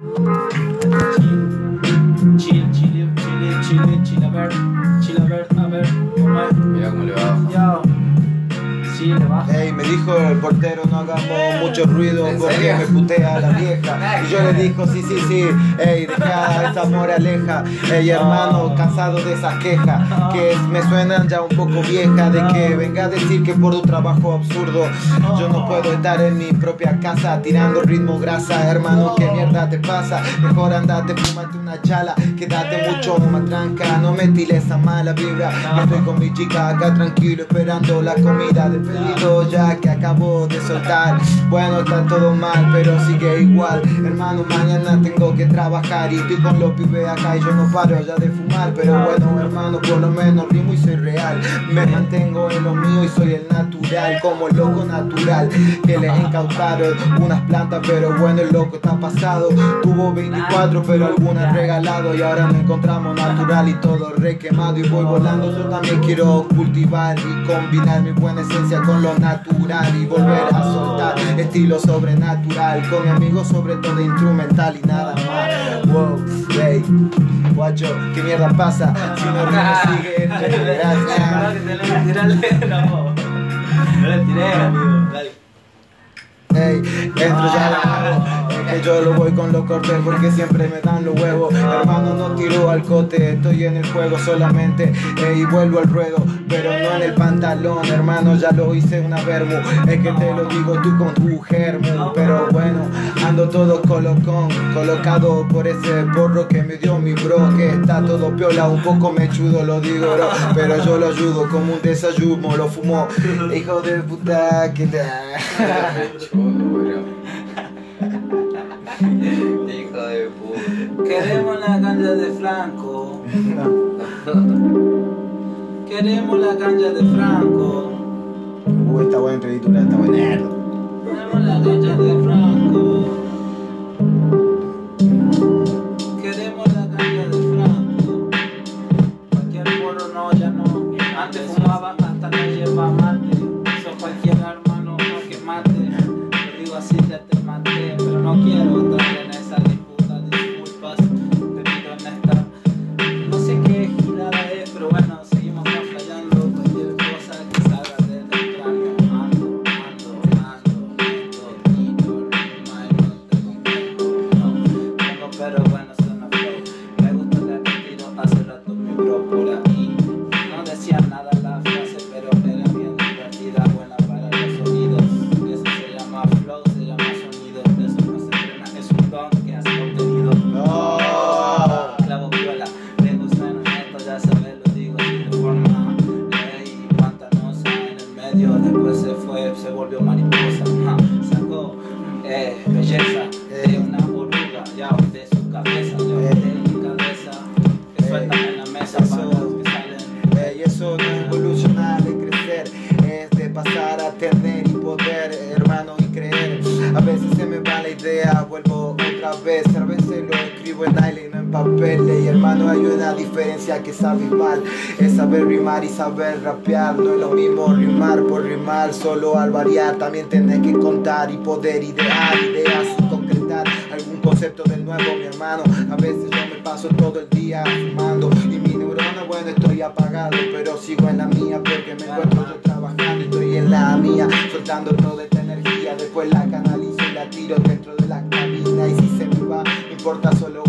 Chill, chill, chill, chill, chill, a ver, chill, Sí, le baja. Ey, me dijo el portero no hagamos mucho ruido ¿En porque me putea la vieja Y yo le dijo sí, sí, sí, ey, deja esa moraleja Ey, hermano, cansado de esas quejas Que me suenan ya un poco viejas De que venga a decir que por un trabajo absurdo Yo no puedo estar en mi propia casa Tirando ritmo grasa, hermano, ¿qué mierda te pasa? Mejor andate, fumate una chala Quédate mucho más tranca, no me tires esa mala vibra Yo estoy con mi chica acá tranquilo esperando la comida de ya que acabo de soltar. Bueno, está todo mal, pero sigue igual. Hermano, mañana tengo que trabajar. Y estoy con los pibes acá y yo no paro ya de fumar. Pero bueno, hermano, por lo menos rimo y soy real. Me mantengo en lo mío y soy el natural Como el loco natural que le incautaron unas plantas. Pero bueno, el loco está pasado. Tuvo 24, pero algunas regalado. Y ahora nos encontramos natural y todo re quemado. Y voy volando, yo también quiero cultivar Y combinar mi buena esencia con lo natural Y volver a soltar. Estilo sobrenatural Con mi amigos sobre todo instrumental y nada más. Wow, hey, guacho, ¿qué mierda pasa? Si no rimo sigue No, le tiré, entro ya la Es que yo lo voy con los cortes porque siempre me dan los huevos. Hermano no tiro al cote, estoy en el juego solamente. Y vuelvo al ruedo, pero no en el pantalón Hermano ya lo hice una vermu Es que te lo digo tú con tu germu Pero bueno, ando todo colocón Colocado por ese porro que me dio mi bro Que está todo piola, un poco mechudo lo digo bro Pero yo lo ayudo como un desayuno, lo fumó Hijo de puta que bro. Hijo de puta. Queremos la ganja de Franco. Queremos la ganja de Franco. Uy, está buena entrevistura, está buena. Queremos la ganja de Franco. Queremos la ganja de Franco. Cualquier porro no, ya no. Antes fumaba hasta no lleva mate. Eso cualquier hermano no que mate. Te digo así, ya te maté. Pero no quiero Hay una diferencia que es abismal, es saber rimar y saber rapear. No es lo mismo rimar por rimar, solo al variar. También tenés que contar y poder idear ideas y concretar algún concepto del nuevo, mi hermano. A veces yo me paso todo el día fumando y mi neurona, bueno, estoy apagado, pero sigo en la mía porque me encuentro yo trabajando. Estoy en la mía, soltando toda esta energía. Después la canalizo y la tiro dentro de la cabina. Y si se me va, importa solo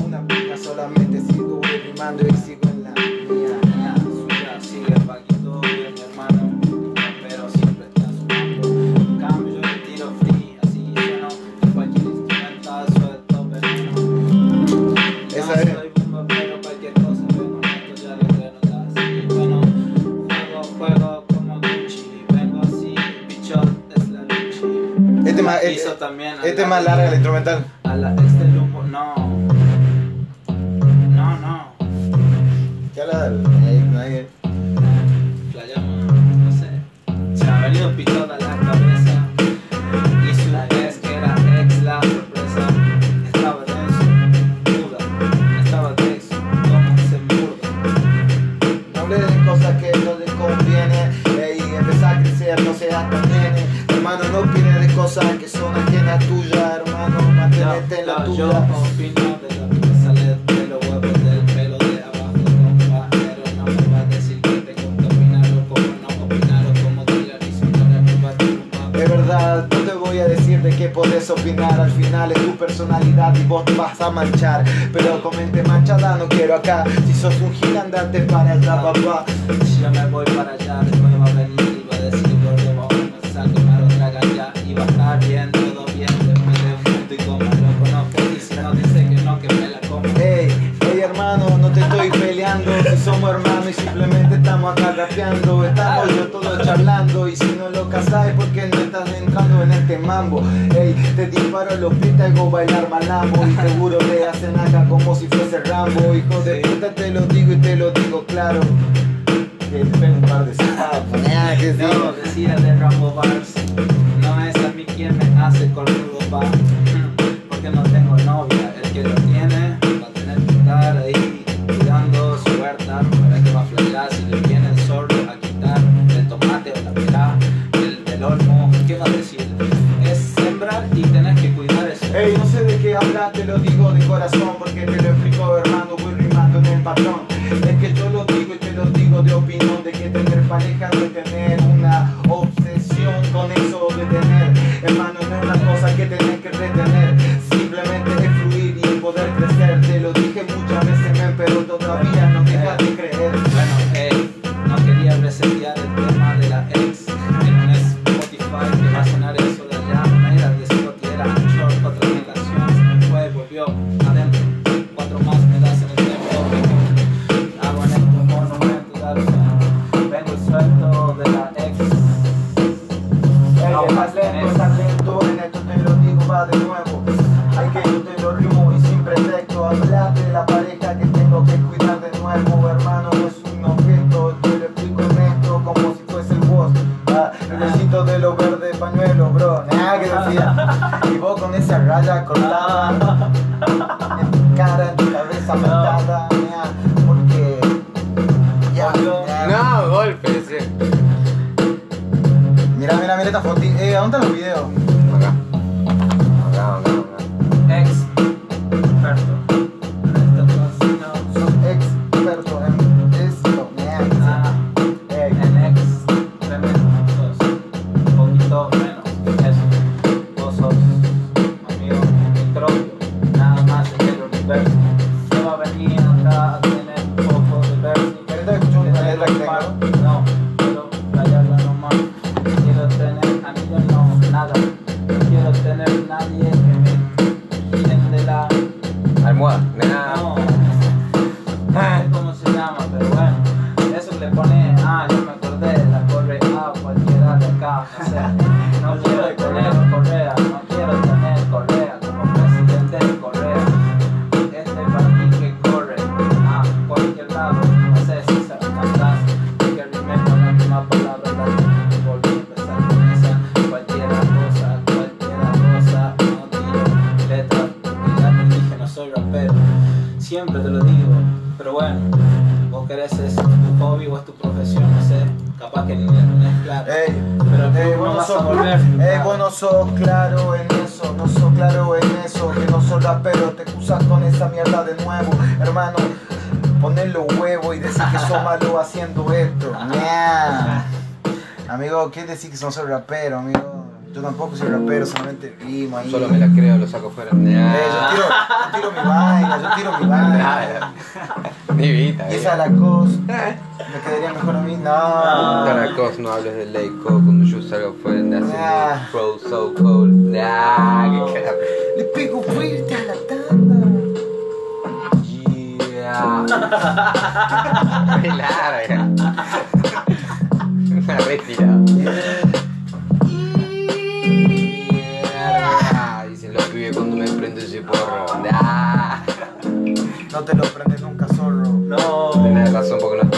sigo rimando y sigo en la mía. La suya sigue Paquito, bien, mi hermano, pero siempre está sumando. Cambio, yo le tiro free, así sueno, cualquier instrumental suelto veneno. Esa no es. soy bomba, pero cualquier cosa vengo, esto ya lo creo, así. Bueno, juego, juego como Gucci, vengo así, bichón es la Luchi. Este más, Hizo este, este más larga el instrumental. manchar. Pero con mente manchada no quiero acá. Si sos un gigante para no soy rapero, amigo. Yo tampoco soy rapero, solamente rimo ahí. Solo me la creo, lo saco fuera. Nah. Eh, yo, tiro, yo, tiro, mi vaina, yo tiro mi vaina. Divita. Eh. Esa la cos. Me quedaría mejor a mí, no. Caracos, no hables de Lake Coke cuando yo salgo fuera. Nace nah. Pro So Cold. Nah, no. qué carajo. Le pego fuerte a la tanda. Yeah. Muy larga. pasó un poco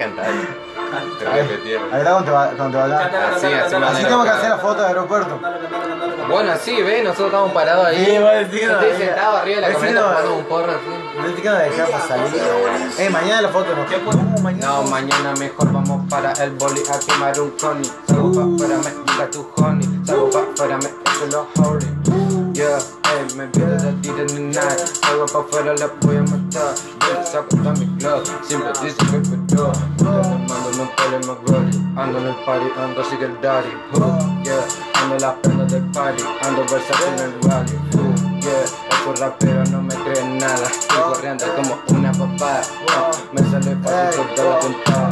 cantar. A ver, a ¿dónde va, dónde va allá? Así, así, así tengo que hacer la foto del aeropuerto. Bueno, sí, ve, nosotros estamos parados ahí. Sí, bueno, sí, Estoy sentado arriba de la camioneta eh. fumando un porro así. No te quiero dejar para salir. Eh, mañana la foto no. No, uh, mañana. No, mañana mejor vamos para el boli a quemar un coni. Salgo para afuera, uh. me gusta tu honey. Salgo para afuera, me echo los honey. Yeah, hey, me pido la tira en el night. Salgo para afuera, la voy a matar. Yo saco a mi club. Siempre dice que me Ando en el party, ando sigue el daddy. Uh, yeah. Ando en las prendas del party, ando versace en el rally. Uh, yeah. Por rapero no me creen nada. Estoy corriendo como una papá. Uh, Me sale fácil por toda la oh, puntada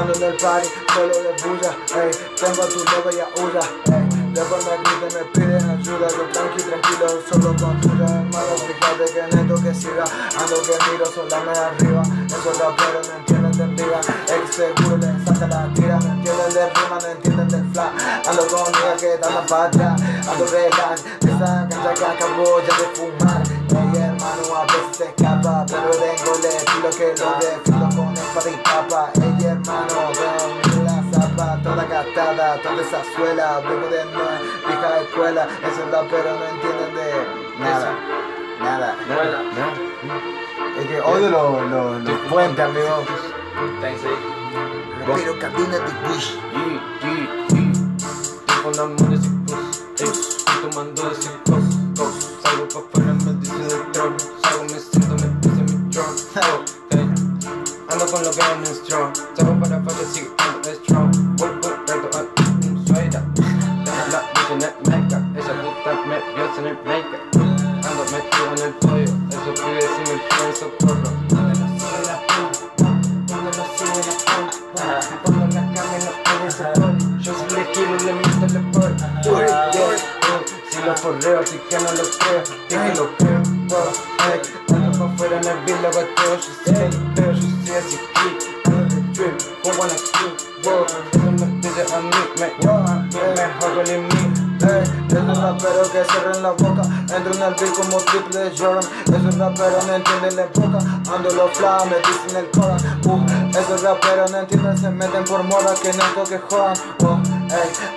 Ando en el party, solo de bulla. Ey. Tengo a tu loca ya huya Luego me gritan, me piden ayuda. Yo tranqui, tranquilo, solo con tuya Hermano, fíjate que neto que siga. Ando que miro, sola me arriba. Esos raperos no entienden de seguro le salta la tira, no entienden de rima, no entienden del fla, ando con amigas que están la patria, ando relax, esa cancha que acabó ya de fumar, ey hermano a veces se escapa, pero tengo le estilo que lo defino con espada y papa, ey hermano, con la zapa, toda gastada, toda esa suela, vengo de nueva, vieja escuela, esos raperos no entienden de nada, nada. Vuela. Es que odio los lo, los puentes, amigo. Thanks, eh. Pero cadena de wish. Y, y, y. Estoy con amor ese cos. Ey, estoy tomando ese cos. Salgo pa' afuera, me dice del trono. Salgo, me siento, me puse mi ey. Ando con lo que ando strong. Salgo para afuera, sigo ando strong. Voy por reto a. Tengo la luz en el meca. Esa puta me vio en el make Ando metido en el pollo. Esos pibes uh, Si lo forreo, así que no lo creo. Dije lo creo. wow, ey. Ando pa' afuera en el beat, lo bateo. Yo sé el peo, yo sé así que. Ando de drip, como one aquí. Wow, eso me pide a mí. Me a mí, mejor que en mí. Ey, esos raperos que cierran la boca Entro en el beat como triple Jordan Esos raperos no entienden la época Ando los fly, me dicen el cora uh, Esos raperos no entienden, se meten por moda Que neto que jodan uh,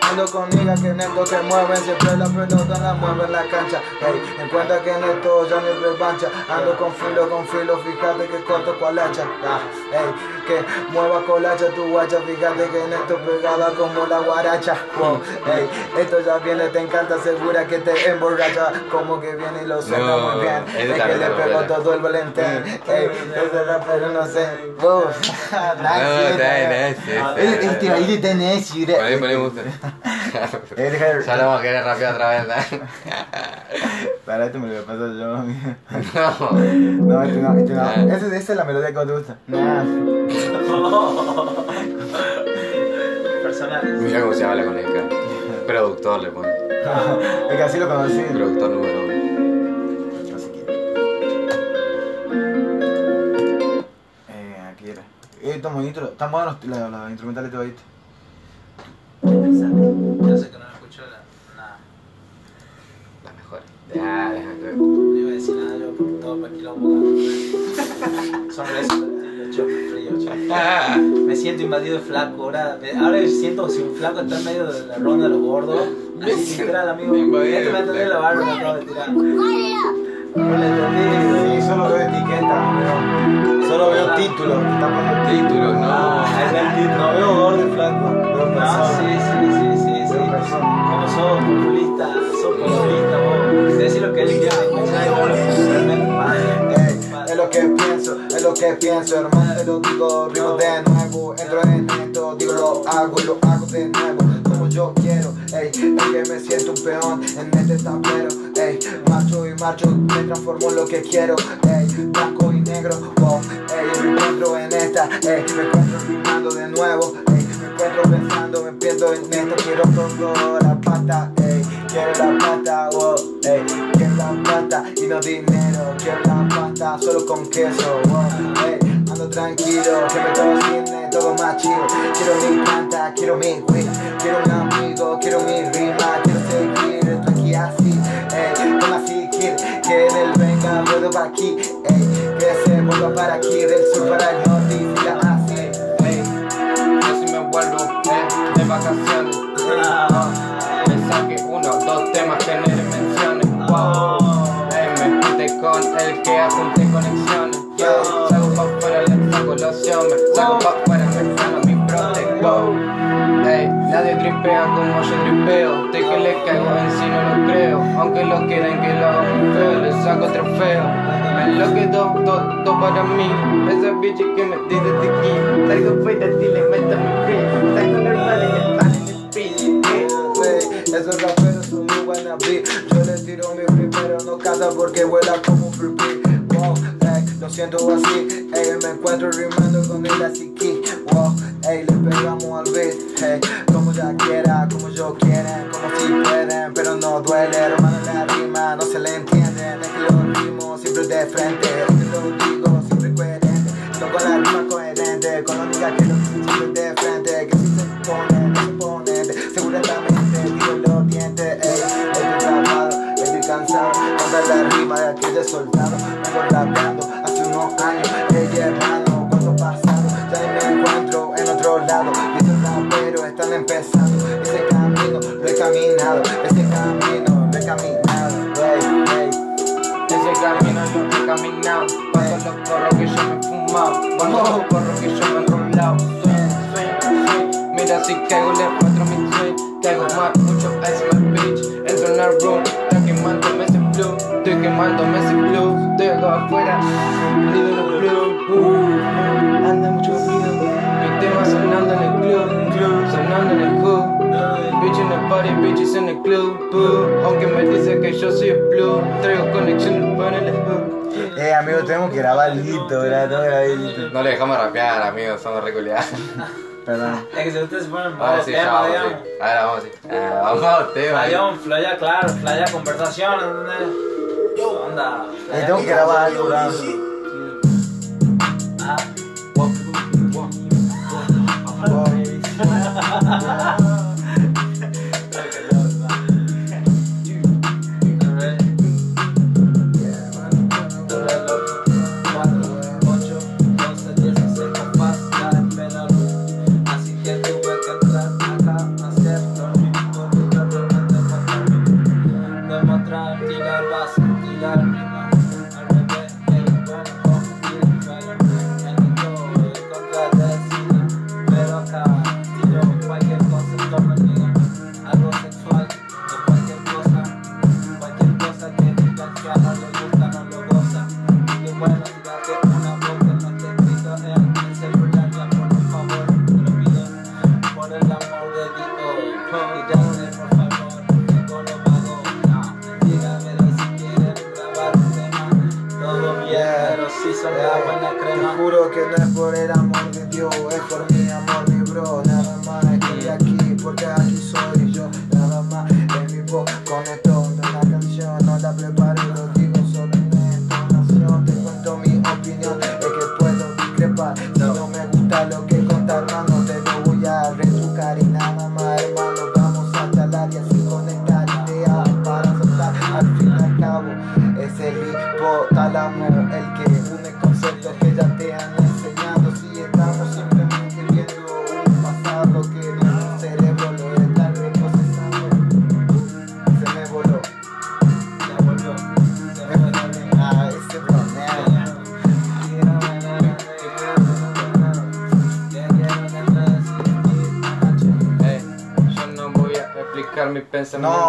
Ando con niggas que neto que mueven Siempre la pelota la mueve en la cancha. Ey, En cuenta que neto ya ni revancha. Ando con filo, con filo Fíjate que corto cual hacha. Ah, Que mueva colacha tu guacha Fíjate que neto pegada como la guaracha. Wow, ey, Esto ya viene, te encanta, segura que te emborracha. Como que viene y lo suena No, muy bien. Es que le pegó todo el valentín Ey, ese rapero no sé. No, nice, está nice, Él- Este baile está nice A mí me gusta. Ya lo vamos a querer rapear otra vez. Para esto me lo voy a pasar yo. No. No, este no, este no. Esa es la melodía que te gusta. Nah. Personales. Mira cómo se llama la coneja. Productor le pone. Es que así lo conocí Productor número uno. Así que. Eh, aquí era. Eh. Están buenos los instrumentales de ahorita. Yo sé que no me escucho la- nada. La mejor. Ya, deja que. No iba a decir nada yo por todo para quilombo. Sonrisa, tío, choque frío, choque. Ah. Me siento invadido de flaco. Ahora, me- ahora siento como si un flaco está en medio de la ronda de los gordos. Me Así literal, amigo. invadido Este me de entendí flaco. la barba me acabo de tirar. No le entendí. Sí, solo veo etiqueta, veo. Solo veo títulos. que Está poniendo Título, no. Ah, es el título. No veo gordo y flaco. Pienso, hermano, te lo digo, rico de nuevo, entro en esto, digo lo hago y lo hago de nuevo, como yo quiero, ey, es que me siento un peón en este tablero, ey, marcho y marcho, me transformo en lo que quiero, ey, blanco y negro, oh, ey, me encuentro en esta, ey, me encuentro rimando de nuevo, ey, me encuentro pensando, me pienso en esto, quiero todo la pata, ey, quiero la pata, oh, ey, quiero la plata y no dinero, quiero la pasta solo con queso, oh, ey, tranquilo, que me todo cine, todo más chido, quiero mi planta, quiero mi weed, quiero un amigo, quiero mi rima, quiero seguir esto aquí así, ey, con así kid, que el venga ruedo para aquí, ey, que se vuelva para aquí, del sur para el norte y siga así, ey. Yo si me vuelvo eh, de vacaciones. Me saqué uno, dos temas que no menciones. Wow. Eh, me junté con el que apunté conexiones. Yo afuera, loción. Me saco pa' afuera, me gano mi prote. Wow. Ey, nadie tripea como yo tripeo. De que le caigo en sí no lo creo. Aunque lo quieren que lo haga muy feo, le saco trofeo. Me lo quedo todo para mí. Esa bitch que me dice de aquí. Salgo fuera y le meto mi free. Salgo normal y el pan en el. Ey, Esos raperos son muy wannabe Yo les tiro mi free pero no casa porque vuela como un free Wow, lo siento así Ey, me encuentro rimando con el así Wow, ey, le pegamos al beat, hey, como ya quiera, como yo quieren, como si pueden, pero no duele, hermano la rima, no se le entienden, es que los ritmos siempre de frente, te lo digo, siempre coherente, no con la rima coherente, con la única que lo siempre de frente, que si se pone, no se pone, seguramente, tiro los dientes, ey, estoy trabado, estoy cansado, contar la rima de aquel soldado, vengo rapeando unos años, ey hermano, cuando pasado, ya me encuentro en otro lado, esos raperos están empezando, ese camino lo he caminado, ese camino lo he caminado, ey, ey. Ese camino yo he caminado. Cuando los corros que yo me he fumado Cuando los corros que yo me he enrolado. Swing, swing, swing Mira si caigo le muestro mi swing Caigo más, mucho ice my bitch. Entro en la room Estoy quemándome ese blue Estoy quemándome ese blue Estoy acá afuera the blue uh, Anda mucho ruido Mi tema sonando en el club Sonando en el hood Bitch en el party, bitches en el club boo. Aunque me dice que yo soy blue Traigo conexiones para el hood Eh, amigo, tenemos que grabar listo, ¿verdad? Tengo que grabar listo. No le dejamos rapear, amigos, somos reculeados. Perdón. Es que si ustedes se ponen Ahora modo sí, tema, vamos, digamos. sí. Ahora vamos, sí. Ah, vamos a tema. Flaya, flaya, claro, flaya conversación, ¿entendés? Onda. Eh, flaya tengo que grabar algo, ¿verdad? No.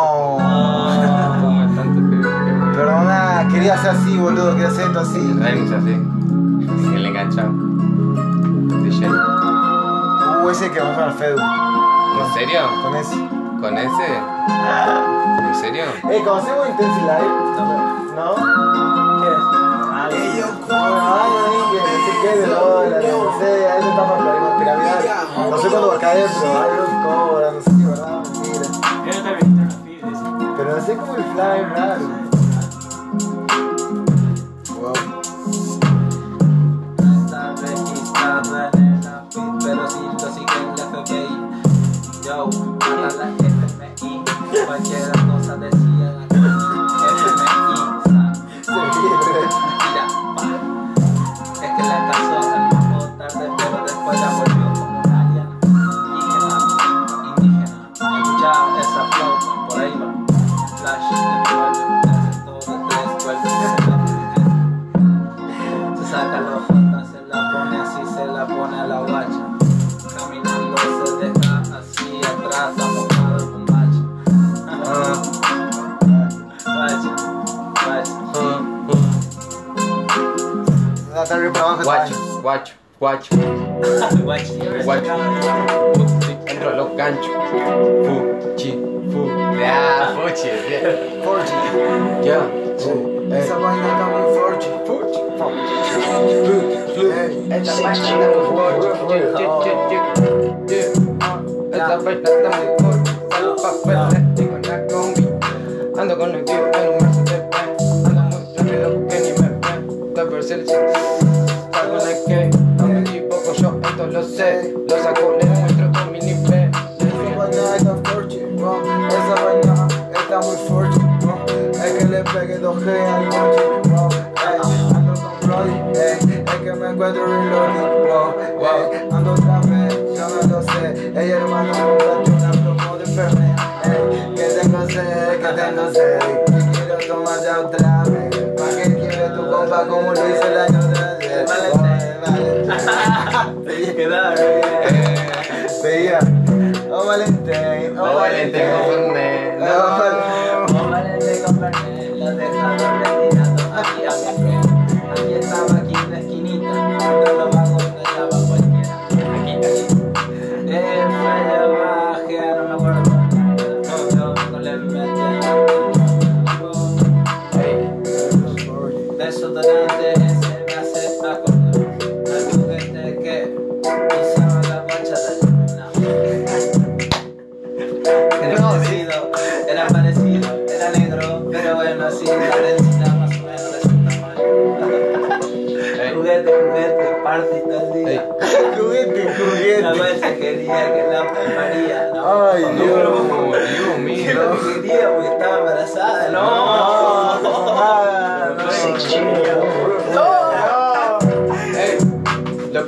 Guacho, bien. guacho, guacho, Bacha. guacho. Sí, Entro a los ganchos. Fuchi, fu. Ya, fuchi, bien. Forgy. Ya. Esa vaina está muy forgy. Forgy. Ey, Esa vaina está muy corta. Yeah, yeah, yeah, yeah. Yeah, ah, Esa vaina está muy corta. Salgo pa' afuera, tengo una combi. Ando con el tío pegue 2G al coche, bro. Ey, ando con Brody, ey, es que me encuentro reloaded, bro. Ey, ando otra vez, yo no lo sé. Ey, hermano, comprate una promo de Fernet. Ey, que tengo sed, que tengo sed. Y quiero tomar ya otra vez. ¿Pa' qué quiere tu compa como lo hice el año de ayer? Vale, vale. Bien. Veía, oh Valentín, oh Valentín.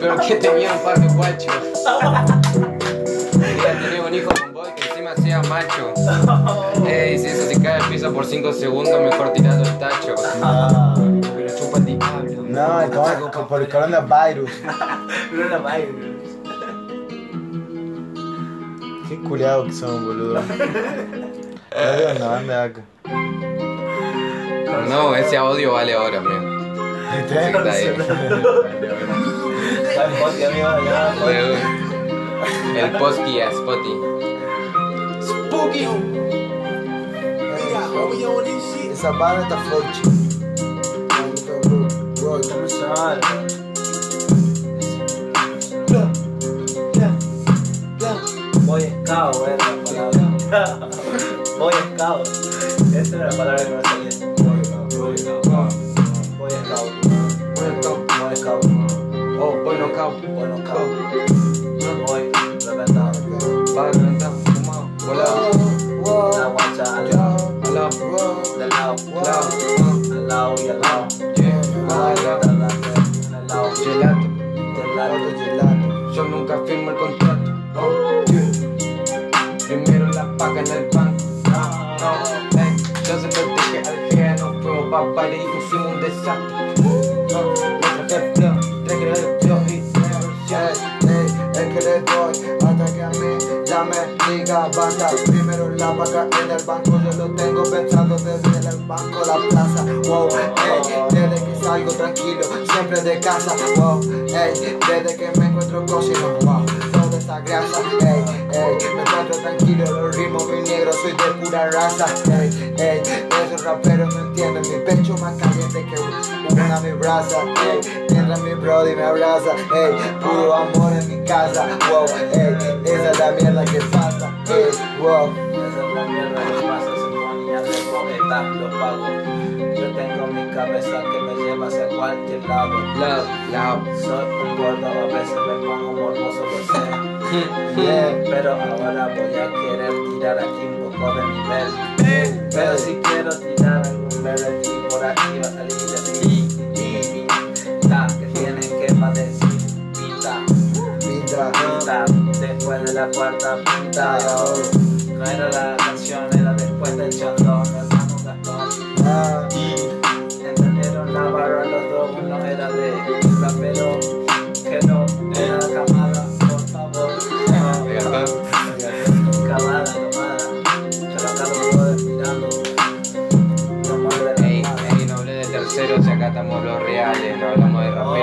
Peor que tenía un par de guachos. Quería tener un hijo con boy que encima sea macho. Ey, si eso se cae al piso por 5 segundos, mejor tirado el tacho. Ah, lo chupa el diablo. No, es como por el coronavirus. Bailo. Qué culiado que son, boludo. No banda acá. No, ese audio vale ahora, man. Ay, porque amigo, ya, pues. El posky a Spotty. Spooky. Esa banda está fuerte. Bro, ¿Cómo se llama? Boy Scout, era la palabra. Boy Scout. Esa era la palabra que me salía. Bueno, cao. Boy Scout. Boy, reventado. Va, reventado, fumado, volado. La guacha al lado, Al lado, del lado, al lado. al lado y al lado. Yeah, Al lado, al lado, al lado, Gelato. del lado. gelato. Yo nunca firmo el contrato. Oh. Primero la paga en el banco. No, no, ey. Yo lo dije al GEA, nos fuimos pa' baile y hicimos un desastre. En el banco, yo lo tengo pensando desde el banco, la plaza. Wow, ey, desde que salgo tranquilo, siempre de casa. Wow, ey, desde que me encuentro cocino. Wow, toda esa grasa. Ey, ey, me encuentro tranquilo, los ritmos muy negros, soy de pura raza. Ey, ey, esos raperos no entienden mi pecho más caliente que una mi brasa. Ey, mientras mi brody me abraza. Ey, puro amor en mi casa. Wow, ey, esa es la mierda que pasa. Ey, wow. Lo pago. Yo tengo mi cabeza que me lleva hacia cualquier lado. lado, lado. Soy un gordo, a veces me pongo morboso, lo sé. Yeah. Pero ahora voy a querer tirar aquí un poco de nivel. Pero si quiero tirar algún melody por aquí va a salir así. Pinta, que tienen que padecer. Pinta, Pinta. pinta, después de la cuarta pinta. No era la canción, era después del chandón,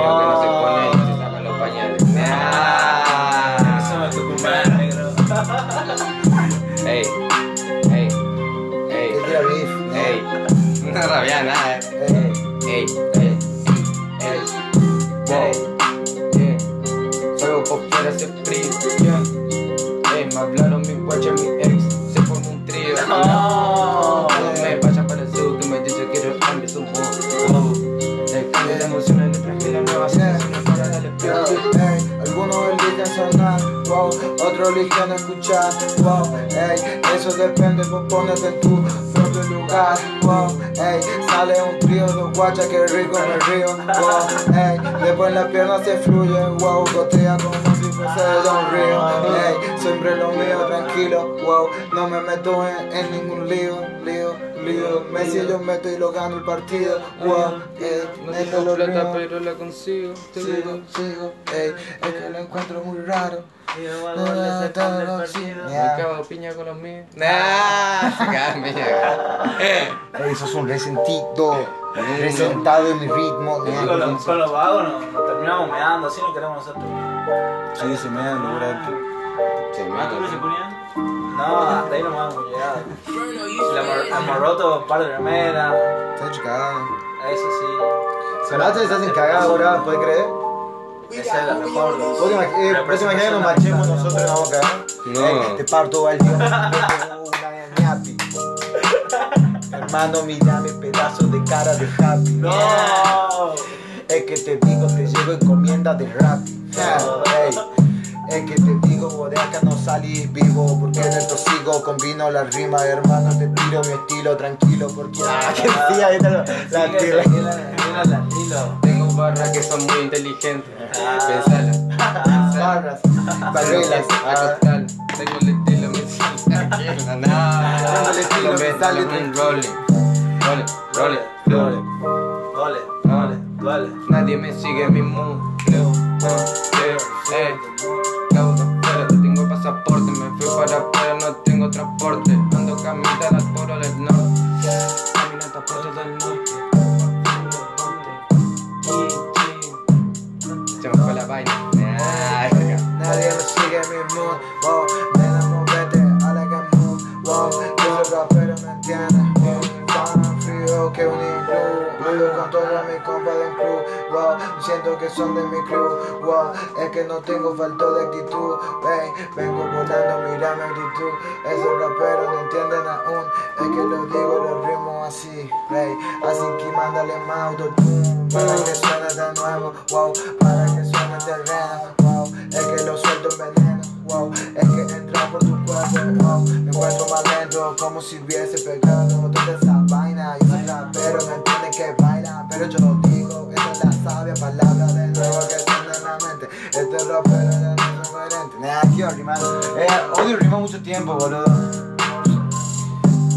hablamos religión escuchar, wow, ey, eso depende, en tu propio lugar, wow, ey, sale un trío de guacha que rico en el río, wow, ey, después las piernas se fluyen, wow, gotea como si fuese de un río, siempre lo mío, tranquilo, wow, no me meto en, en ningún lío, lío, lío, Messi yo meto y lo gano el partido, wow, ey, No tengo lo plata, mío. pero la consigo. Te Sigo, sigo, ey, es que lo encuentro muy raro. Y pan del partido. Me cago piña con los míos. Nah, se cagan piña. Ey, sos un resentido, resentado en mi ritmo. Con los, con los vagos nos, nos terminamos meando, así no queremos nosotros. Sí, se me dan lograr Se ¿Ah, tú no se hace. ponían? No, hasta ahí nomás hemos llegado. Le hemos, hemos roto un par de remeras, Está hecho cagado. eso sí. Se matan y se hacen cagadas ahora, ¿puedes creer? Esa es la mejor. ¿Vos te eh, imaginas que nos machemos nosotros y nos vamos a cagar? No. Te parto al dios, una ñapi. Hermano, mírame, pedazo de cara de happy. ¡No! Es que te digo, te llevo encomienda de rap. Ey, Es que te digo, de acá no salís vivo Porque en esto sigo, combino las rimas Hermano, te tiro mi estilo tranquilo Porque, ah, que sí, ahí está la tira la. Tengo barras que son muy inteligentes. Ah. Pensala. Barras, Barrelas, barrelas a costal. Tengo el estilo, me sale. Tengo el estilo, me sale. un rolling. Rolling, rolling, rolling. Duele, duele, duele. Nadie me sigue mi mood. Tengo transporte. Ando caminando por el norte. Caminando por todo el norte. Se me fue la vaina. Nadie me sigue mi mood Wow, nena, movete a la que move Wow, yo rapero, me entiendes Wow, Tan frío que un Ando con todas mis compas de un crew Wow, siento que son de mi crew Wow, es que no tengo falta de actitud Ey, vengo volando, mira mi actitud Esos raperos no entienden aún Es que lo digo, los ritmos así Ey, así que mándale más Para que suene de nuevo Wow, para que suene terreno Wow, es que lo suelto en veneno Wow, es que entra por tu cuerpo Wow, me encuentro más lento Como si hubiese pegado toda esa vaina Yo soy rapero, no entienden que bailan Pero yo digo, esa es la sabia palabra del nuevo que suena en la mente Este rapero ya no es coherente Nah, quiero rimar eh, Odio rimar mucho tiempo, boludo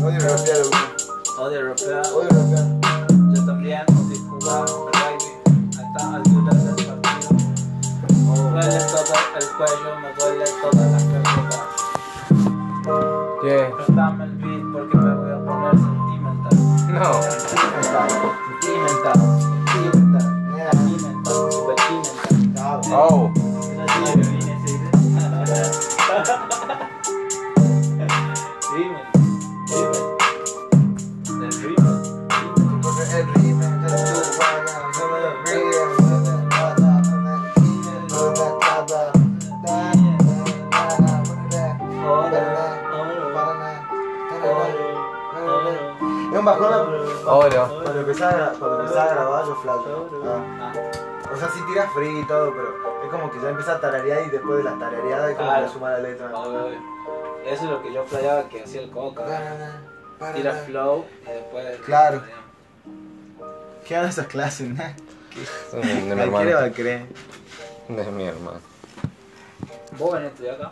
Odio rapear, boludo. Odio rapear. Odio rapear Yo también odio jugar rugby a estas alturas del partido. Me duele todo el cuello, me duele toda la cabeza. Yeah. Préstame el beat porque me voy a poner sentimental. No. Sentimental. Sentimental. Yeah. Sentimental. Super sentimental. Oh. Cuando empezás a, grabar yo flaco. Ah. O sea, sí tiras free y todo, pero es como que ya empieza a tararear y después de la tarareada es como que le suma la letra. Eso es lo que yo playaba que hacía el coca. Tira flow y después. Claro. ¿Qué van esas clases, no? Son de mi Cualquiera va hermano. a creer. De mi hermano. ¿Vos venís a estudiar acá?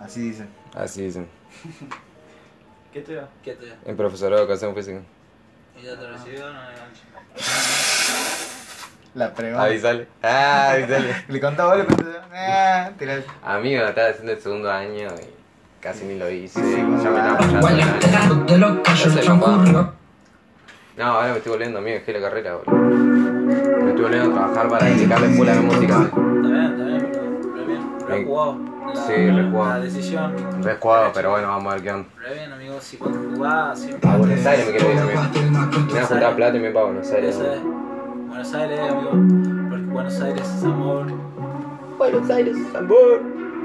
Así dicen. Así dicen. ¿Qué estudias? ¿Qué estudias? El profesorado de educación física. ¿Y ya te recibió? No, gancho. La pregunta. Ahí sale. Ah, ahí sale. Le contaba, le contaba. Ah. Amigo, estaba haciendo el segundo año y casi ni lo hice. Sí, ya me estaba lo que lo transcurrió. No, ahora me estoy volviendo, amigo, dejé la carrera, boludo. Me estoy volviendo a trabajar para dedicarle full a la música. Está bien, está bien, pero bien. Re Bien. jugado. La, Sí, re jugado. La decisión. Pero bueno, vamos a ver qué onda. Re bien, amigo. Si cuando jugás siempre. A Buenos Aires me quiero ir, amigo. Me voy a juntar plata y me voy para Buenos Aires. Es. Buenos Aires, amigo. Porque Buenos Aires es amor. Buenos Aires, amor.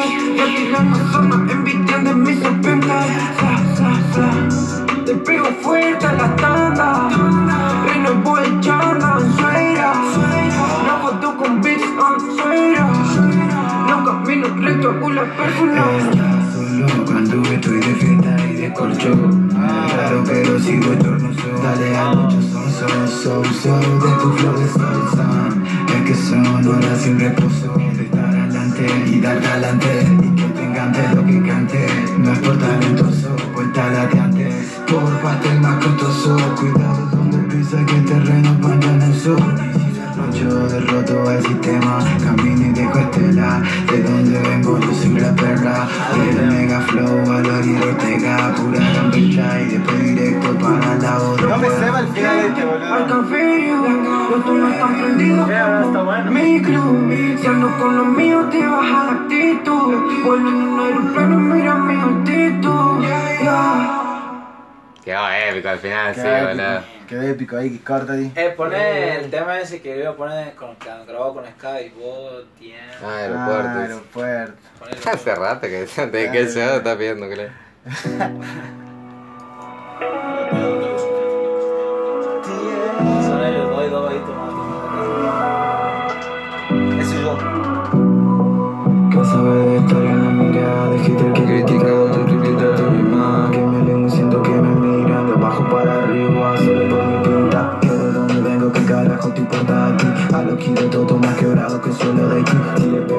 Ya tirando sombra, envidiando en mis serpentas Te pego fuerte a la tanda. Renuevo el charla, suera No voto con beats, suera No camino recto a una persona Solo cuando estoy de fiesta y de colchón. Claro pero sigo estornudo Dale a muchos son, son, son, son De tu flor de salsa. Es que son horas sin reposo. De y dar talante Y que te encante lo que cante. No es por talentoso, vuelta a la de antes. Por pastel más costoso Cuidado donde pisa que el terreno pantanoso yo derroto al sistema, camino y dejo estela. De donde vengo yo soy la perra. El mega flow, valor y Ortega. Pura gambeta y después directo para la otra. No me se va el final de este Al boludo. café, los tuyos están prendidos Sí, ahora está bueno. Mi club, si ando con los míos te baja la actitud. Vuelvo en un aeroplano, mira mi altitud. Yeah. Quedó épico al final, sí, boludo. Qué épico ahí, que corta ahí. Eh, poné el tema ese que iba a poner con, que grabado con Sky, vos, tienes. Ah, Ah, aeropuerto. aeropuerto. Hace rato que de que se está pidiendo, creo. A lo que de todo más quebrado que solo de aquí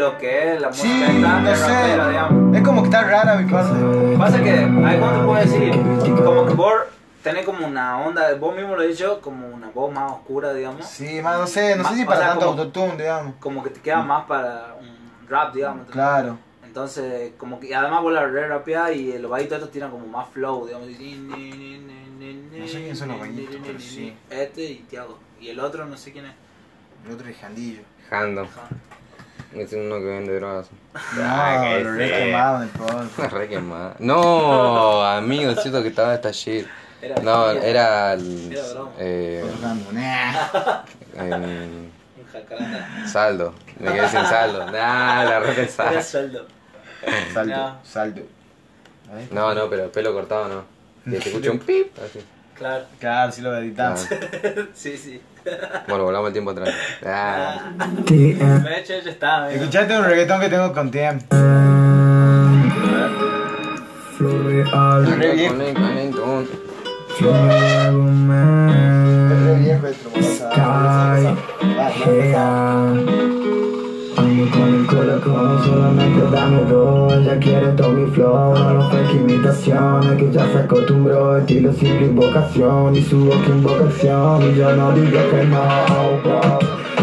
lo que es la música Sí, está no rapera, sé. digamos. Es como que está rara mi cosa. Pasa que, ahí ¿cómo te puedo decir? Como que vos tenés como una onda, vos mismo lo has dicho, como una voz más oscura, digamos. Sí, más no sé, no sé si O para sea, tanto como- autotune, digamos. Como que te queda más para un rap, digamos. Claro. Entonces, como que y además vos la re rapeás y los bajitos estos tiran como más flow, digamos. No sé quiénes son los bajitos, pero sí. Este y Tiago. Y el otro no sé quién es. El otro es Jandillo. Jando. Es uno que vende drogas. No, Ah, que sí. re quemado en el podcast. Re quemado. No, amigo, es cierto que estaba esta shit. Era No, Era era el. Eh, jacaranda. saldo. Me quedé sin saldo. Nah, la re. Saldo, No. saldo. A ver. No, no, pero pelo cortado no. Que te escucho un pip. Así. Claro. Claro, sí lo editamos. Sí, sí. Bueno, volvamos el tiempo atrás. Ah, TM. De hecho, ya está, amigo. Escuchate un reggaetón que tengo con TM. Flow real. Re viejo. con el- con el- con- Flow Es man. re viejo esto, morosa. Sky. Ando con el corazón, solamente dame dos. Ella quiere todo mi flow, no fake imitaciones Que ya se acostumbró, estilo simple invocación Y su boca invocación, y yo no digo que no wow.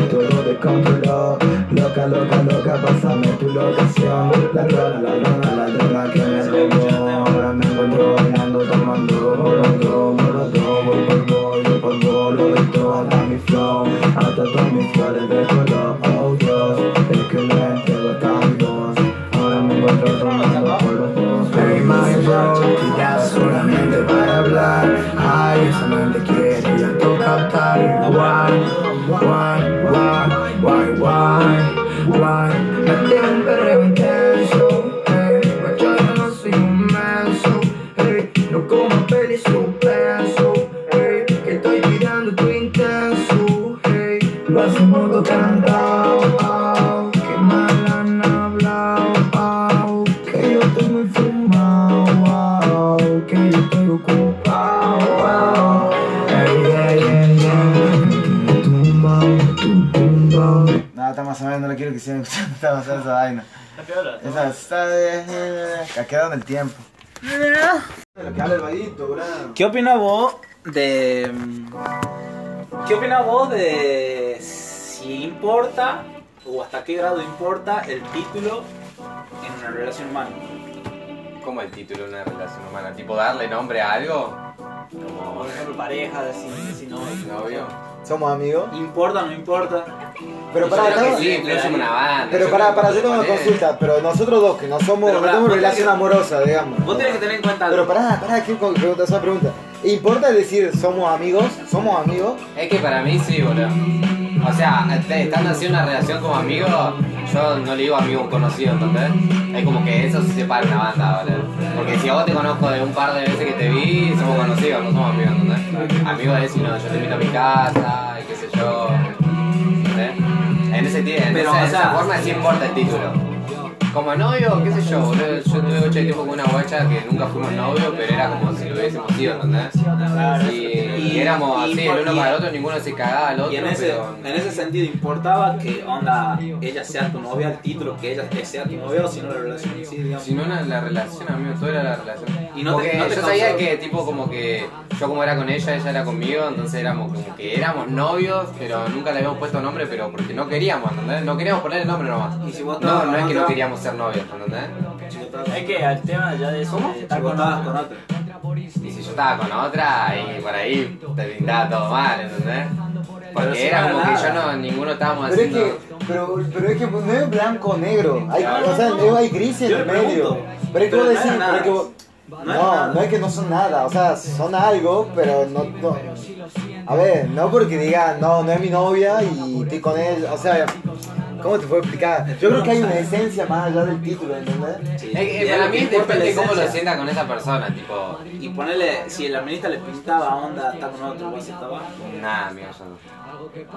Todo descontroló, loca, loca, loca, pásame tu locación. La droga, la droga, la droga que me robó. Ahora me encuentro bailando, tomando, volando, volando Voy por voy, yo por voy, lo doy todo a mi flow. Hasta todas mis flores de color, No, le quiero que sigan escuchando. O menos esa vaina. Esa está de. Ha quedado en el tiempo. Lo que habla el vaguito, bro. ¿Qué opinas vos de. ¿Qué opinas vos de si importa o hasta qué grado importa el título en una relación humana? ¿Cómo el título de una relación humana? ¿Tipo darle nombre a algo? Como, por ejemplo, pareja, si, si no. ¿Novio? Somos amigos. ¿Importa o no importa? Pero para, no- sí, incluso somos una banda. pero para, para, yo tengo una consulta. Pero nosotros dos, que no somos, Pero no tenemos relación amorosa, digamos. Vos tenés que tener en cuenta Pero pará, pará, quiero preguntar esa pregunta. ¿Importa decir somos amigos? ¿Somos amigos? Es que para mí sí, boludo. O sea, este, estando así una relación como amigo, yo no le digo amigo conocido, ¿entendés? Es como que eso se separa una banda, boludo. Porque si a vos te conozco de un par de veces que te vi, somos conocidos, no somos amigos, ¿entendés? Amigos es si no, yo te invito a mi casa, y qué sé yo. ¿entendés? En ese tie- en Pero, esa, o esa forma sí importa el título. Como novio, qué sé yo, boludo. Yo tuve mucho tiempo con una guacha que nunca fuimos novios, pero era como si lo hubiésemos sido, ¿entendés? Y, y éramos así, y- el uno para el otro, ninguno se cagaba al otro, Y en ese, pero... en ese sentido importaba que onda ella sea tu novia, el título que ella sea tu novia o si no la relación en sí, digamos. Si no era la relación, amigo, todo era la relación. Y no te- Porque no te yo causó- sabía que, tipo, como que yo como era con ella, ella era conmigo, entonces éramos como que éramos novios, pero nunca le habíamos puesto nombre, pero porque no queríamos, ¿entendés? No queríamos poner el nombre nomás. Y si vos No, no es que no queríamos ser novios, ¿entendés? Es que al tema ya de eso. ¿Cómo? de Si con estabas otro. con otra. Y si yo estaba con otra, y por ahí te pintaba todo mal, ¿entendés? Porque era no como que yo no, ninguno estábamos Pero es haciendo... que, pero, pero es que no es blanco o negro. Hay, o sea, hay gris en el medio. pregunto. Pero es que Pero vos no decís, pero es que vos- No No, es es que no son nada, o sea, son algo, pero no, no- A ver, no porque digan, no, no es mi novia y estoy con él, o sea, ¿cómo te puedo explicar? Yo creo que hay una esencia más allá del título, ¿entendés? Sí. Es que Y para mí la depende cómo lo sienta con esa persona, tipo... Y ponerle, si la ministra le pintaba onda, está con otro, vos estabas. Nada, amigo, yo no.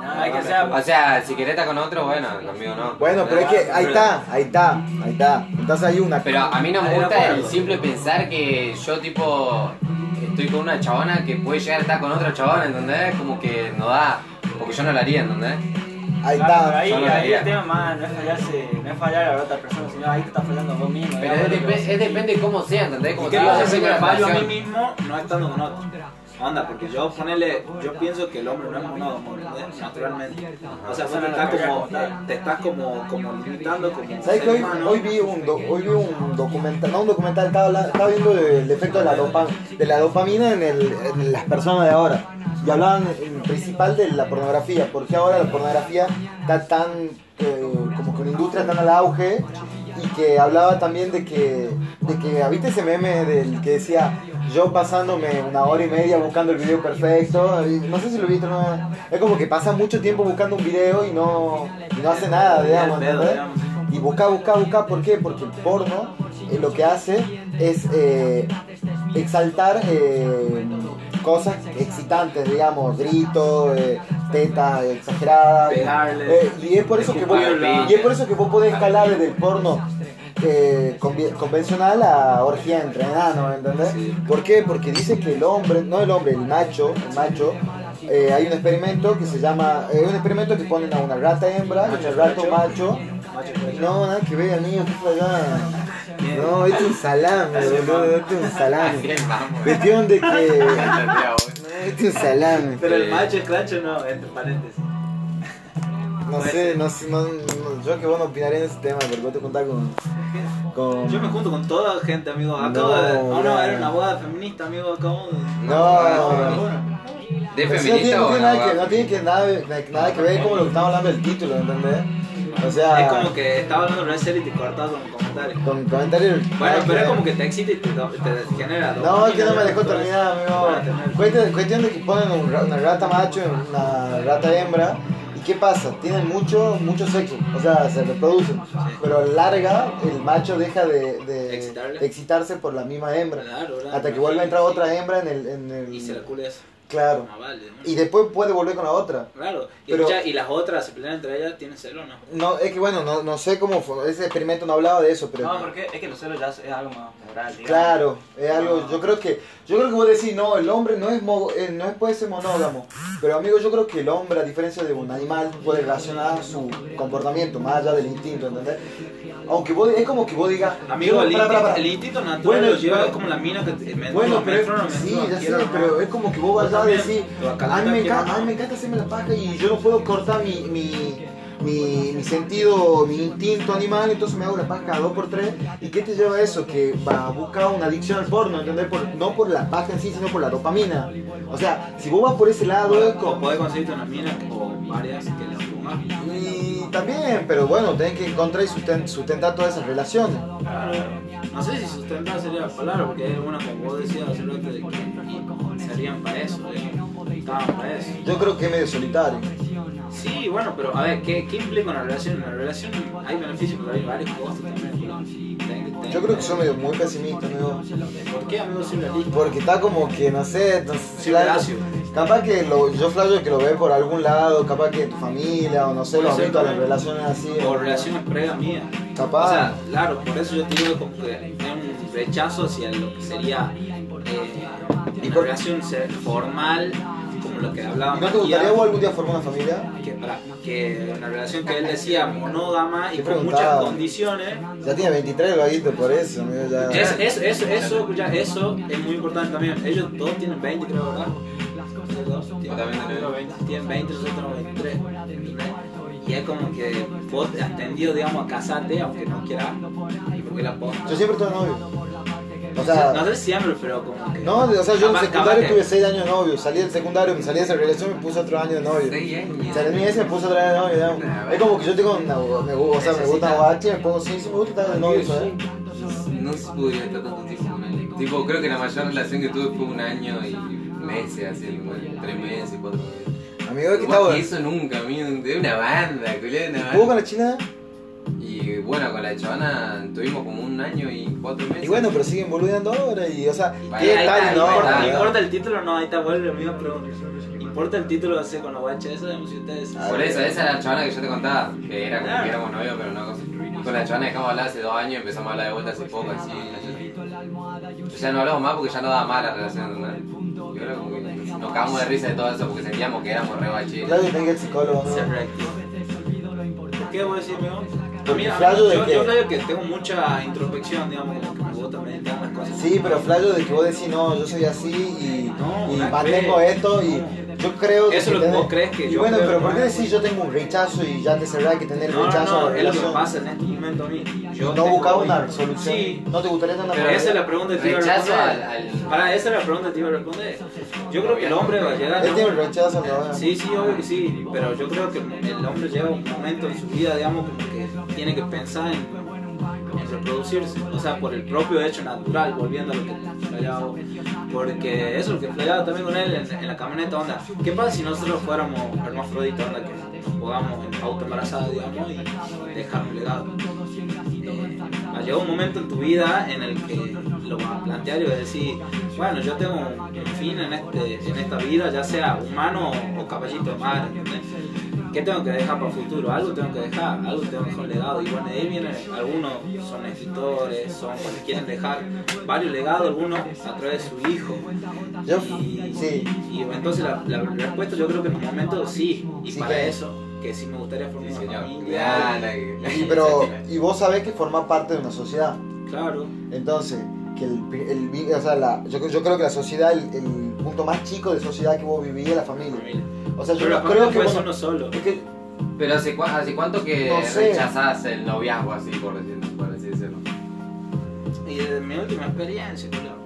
No, hay que ser. O sea, si querés estar con otro, bueno, conmigo no. Bueno, pero es que ahí está, ahí está, ahí está. Entonces hay una. Pero a mí no me de gusta el simple pensar que yo, tipo, estoy con una chabona que puede llegar a estar con otro chabón, ¿entendés? Como que no da, porque yo no lo haría, ¿entendés? Ahí Claro, pero está. ahí, ahí el tema más no es fallarse, no es fallar a la otra persona, sino ahí te estás fallando vos mismo. Pero es, bueno, depe- es depende de cómo sea, ¿entendés? Como ¿Y qué te digo, pasa yo si me fallo a mí mismo no estando con otro? Onda, porque yo ponele, yo pienso que el hombre no es monógamo, ¿entendés? naturalmente. O sea, te estás como, te estás como, como limitando como ¿Sabes que hoy, hoy vi un do- hoy vi un documental, no un documental, estaba, estaba viendo el efecto de la, dopa- de la dopamina en, el- en las personas de ahora. Y hablaban en principal de la pornografía, porque ahora la pornografía está tan, eh, como que una industria tan al auge, y que hablaba también de que, de que, ¿viste ese meme del que decía, yo pasándome una hora y media buscando el video perfecto, y no sé si lo viste, no, es como que pasa mucho tiempo buscando un video y no, y no hace nada, digamos. Y busca, busca, busca, ¿por qué? Porque el porno eh, lo que hace es eh, exaltar eh, cosas excitantes, digamos, gritos, eh, tetas exageradas. Eh, y es por eso que vos, y es por eso que vos podés escalar desde el porno eh, convencional a orgía entre enanos, ¿entendés? ¿Por qué? Porque dice que el hombre, no el hombre, el macho, el macho, eh, hay un experimento que se llama, eh, un experimento que ponen a una rata hembra y un rato macho. No, nada que ver, amigo, ¿qué? No, es un salame, boludo, es un salame. Cuestión de que. No, es un salame. Pero el macho es clacho no, entre paréntesis. No sé, no sé, no, no- yo que vos no opinaré en ese tema, porque vos te contás con. con... Yo me junto con toda gente, amigo. Acabo No, de. Oh, no, era una boda feminista, amigo. Acabo de. No, ¿De no tiene, feminista no tiene no? nada, que, no tiene que nada, nada que ver con lo que estamos hablando del título, ¿entendés? O sea, Es como que estaba hablando de una serie y te cortaba con comentarios. con comentarios. Bueno, que pero es como que te excita y te, te genera. No, es que no me dejó terminar, amigo. Cuestión, cuestión de que ponen una rata macho y una rata hembra. ¿Y qué pasa? Tienen mucho, mucho sexo, o sea, se reproducen. Pero a la larga, el macho deja de, de- Excitarle. de excitarse por la misma hembra. Claro, claro. Hasta que vuelve a entrar otra hembra en el. En el Y se la cule eso. Claro. Ah. ¿no? Y después puede volver con la otra. Claro. Y, Pero- escucha, y las otras se pelean entre ellas, ¿tienen celo o no? No, es que bueno, no, no sé cómo fue. Ese experimento no hablaba de eso, pero. No, porque es que los celos ya es algo más moral, digamos. Claro, es algo, yo creo que, yo creo que vos decís, no, el hombre no es, mo- eh, no es puede ser monógamo, pero amigo, yo creo que el hombre, a diferencia de un animal, puede relacionar su comportamiento más allá del instinto, ¿entendés? Aunque vos, es como que vos digas, Amigo, yo- el, pará, instinto, pará. el instinto natural Bueno, lo lleva como la mina que te- me Bueno, no, pero no es, sí, ya sé, no. pero es como que vos Vos a decir, a mí, me encanta, a mí me encanta hacerme la paja y yo no puedo cortar mi, mi, mi, mi sentido, mi instinto animal, entonces me hago la paja dos por tres. ¿Y qué te lleva a eso? Que va a buscar una adicción al porno, ¿entendés? Por- no por la paja en sí, sino por la dopamina. O sea, si vos vas por ese lado, como... podés conseguirte una mina o varias que las pongas. Y también, pero bueno, tenés que encontrar y susten- sustentar todas esas relaciones. No sé si sustentar sería la palabra, porque hay algunas como vos decías hace rato de que serían para eso. Estaban para eso. Yo creo que es medio solitario. Sí, bueno, pero a ver, ¿qué, qué implica una relación? En una relación hay beneficios, pero hay varios costos también. Yo creo que soy medio muy pesimista, amigo. ¿Por qué, amigo? Porque está como que, no sé, no sé, capaz que lo, yo flayo que lo ve por algún lado, capaz que tu familia o no sé, ser visto las también. relaciones así. O relaciones previas mías. Capaz. O sea, claro, por eso yo te digo como que es un rechazo hacia lo que sería eh, ¿Y una por- relación ser formal, como lo que ¿Y hablábamos. no te gustaría vos algún día formar una familia? que, para- que una relación que él decía monógama y con muchas condiciones. Ya tiene 23 vaguitos por eso, amigo. Ya. Es- es- eso, eso, escucha, eso es muy importante también. Ellos todos tienen 20, creo, ¿verdad? Tienen- también tenés. creo 20, tienen 20, nosotros tenemos 23. Y es como que vos has tendido, digamos, a casarte, aunque no quieras. Porque la posta. Yo siempre tuve novio. O no sea, sé si siempre, pero como que. no, o sea, yo en secundario tuve 6 años de novio. Salí del secundario, me salí de esa relación y me puse otro año de novio. Salí de ese me puse otro año de novio, digamos. Es como que yo tengo una, me, o sea, me gusta guache, me pongo sí, sí me gusta estar de novio, ¿sabes? No se podría estar tanto tiempo. Tipo, creo que la mayor relación que tuve fue un año y meses, así, como tres meses, cuatro meses. Amigo, ¿qué que eso nunca, amigo, de una banda, culiado, de una ¿Jugó con banda. la china? Bueno, con la chavana tuvimos como un año y cuatro meses. Y bueno, pero siguen boludeando ahora y, o sea, ¿qué Ahí tal? está, No, importa, está. importa el título, no, ahí está, vuelve la misma pregunta. ¿Importa el título de hacer con la guacha esa? Si ustedes. Por eso, esa era la chavana que yo te contaba, que era como Claro. que éramos novios, pero no con la chavana dejamos de hablar hace dos años y empezamos a hablar de vuelta hace poco, así. Ya no hablamos más porque ya no daba más la relación, ¿no? Como que nos cagamos de risa de todo eso porque sentíamos que éramos re bachiles. Claro que tenga el psicólogo, ¿no? reactivo. ¿Por qué voy a decir, A Porque mí, a mí- flayo de yo, que- yo creo que tengo mucha introspección, digamos, que me gusta meditar las cosas. Sí, pero flayo de que vos decís, no, yo soy así y, No, mantengo esto y yo creo que... Eso es lo que vos crees que Y yo bueno, creo, pero ¿por ¿no? qué decís yo tengo un rechazo y ya te cerrás que tener No, no, rechazo a no, la es lo que pasa en este momento a mí. Yo no buscaba hoy- una solución. Sí, ¿No te gustaría tener una pero esa es la pregunta que te iba a Rechazo responder. al- al- Para, esa es la pregunta que te iba a responder. Yo creo que el hombre va a llegar... Él tiene un rechazo, ¿no? Sí, sí, obvio que sí, pero yo creo que el hombre llega un momento en su vida, digamos, como que tiene que pensar en, en reproducirse, o sea, por el propio hecho natural, volviendo a lo que flayaba, porque eso es lo que flayaba también con él en, la camioneta, onda, ¿qué pasa si nosotros fuéramos hermafroditas, onda, que nos podamos en auto embarazada, digamos, y dejar un legado? Eh, va a llegar un momento en tu vida en el que lo vas a plantear y vas a decir, bueno, yo tengo un, un fin en, este, en esta vida, ya sea humano o caballito de mar, ¿entendés? ¿Qué tengo que dejar para el futuro? Algo tengo que dejar, algo tengo que dejar un legado. Y bueno, de ahí vienen, algunos son escritores, son porque quieren dejar varios legados, algunos a través de su hijo. Yo, Y, sí. y entonces la, la respuesta yo creo que en un momento sí, y Sí para que- eso, que sí me gustaría formar Sí, una señor. familia. Ya, la- Y, pero, y vos sabés que forma parte de una sociedad. Claro, Entonces, que el, el o sea, la, yo, yo creo que la sociedad, el, el punto más chico de sociedad que vos vivís es la familia. familia. O sea, yo Pero no creo que vos uno solo. es que Pero hace, cua- hace cuánto que No sé. rechazás el noviazgo así, por, decir, por así decirlo. Y desde mi última experiencia, claro.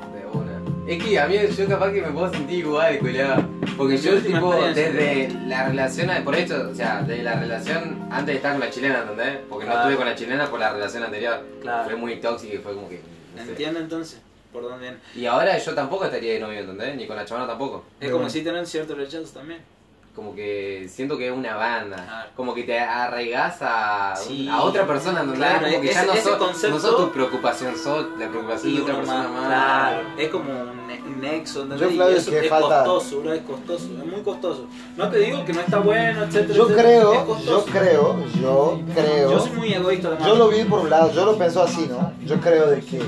Es que a mí yo capaz que me puedo sentir igual, culiado. Porque yo tipo, desde la relación, por hecho, o sea, desde la relación antes de estar con la chilena, ¿entendés? Porque no estuve con la chilena por la relación anterior. Claro. Fue muy tóxica y fue como que. no sé. ¿Entiendes entonces? ¿Por dónde viene? Y ahora yo tampoco estaría de novio, ¿entendés? Ni con la chavana tampoco. Es como si tienen cierto rechazo también. Como que siento que es una banda. Claro. Como que te arraigás a, Sí. a otra persona, ¿entendés? Claro, como que ese- ya no sos, concepto- no sos tu preocupación, sos la preocupación Y de otra persona más, más. Claro, es como un ne- un nexo, ¿entendés? Yo, Y eso que es falta- costoso, bro, es costoso, es muy costoso. No te digo que no está bueno, etcétera, yo etcétera, es creo, yo creo, yo creo. Yo soy muy egoísta además. Yo lo vi por un lado, yo lo pienso así, ¿no? Yo creo de que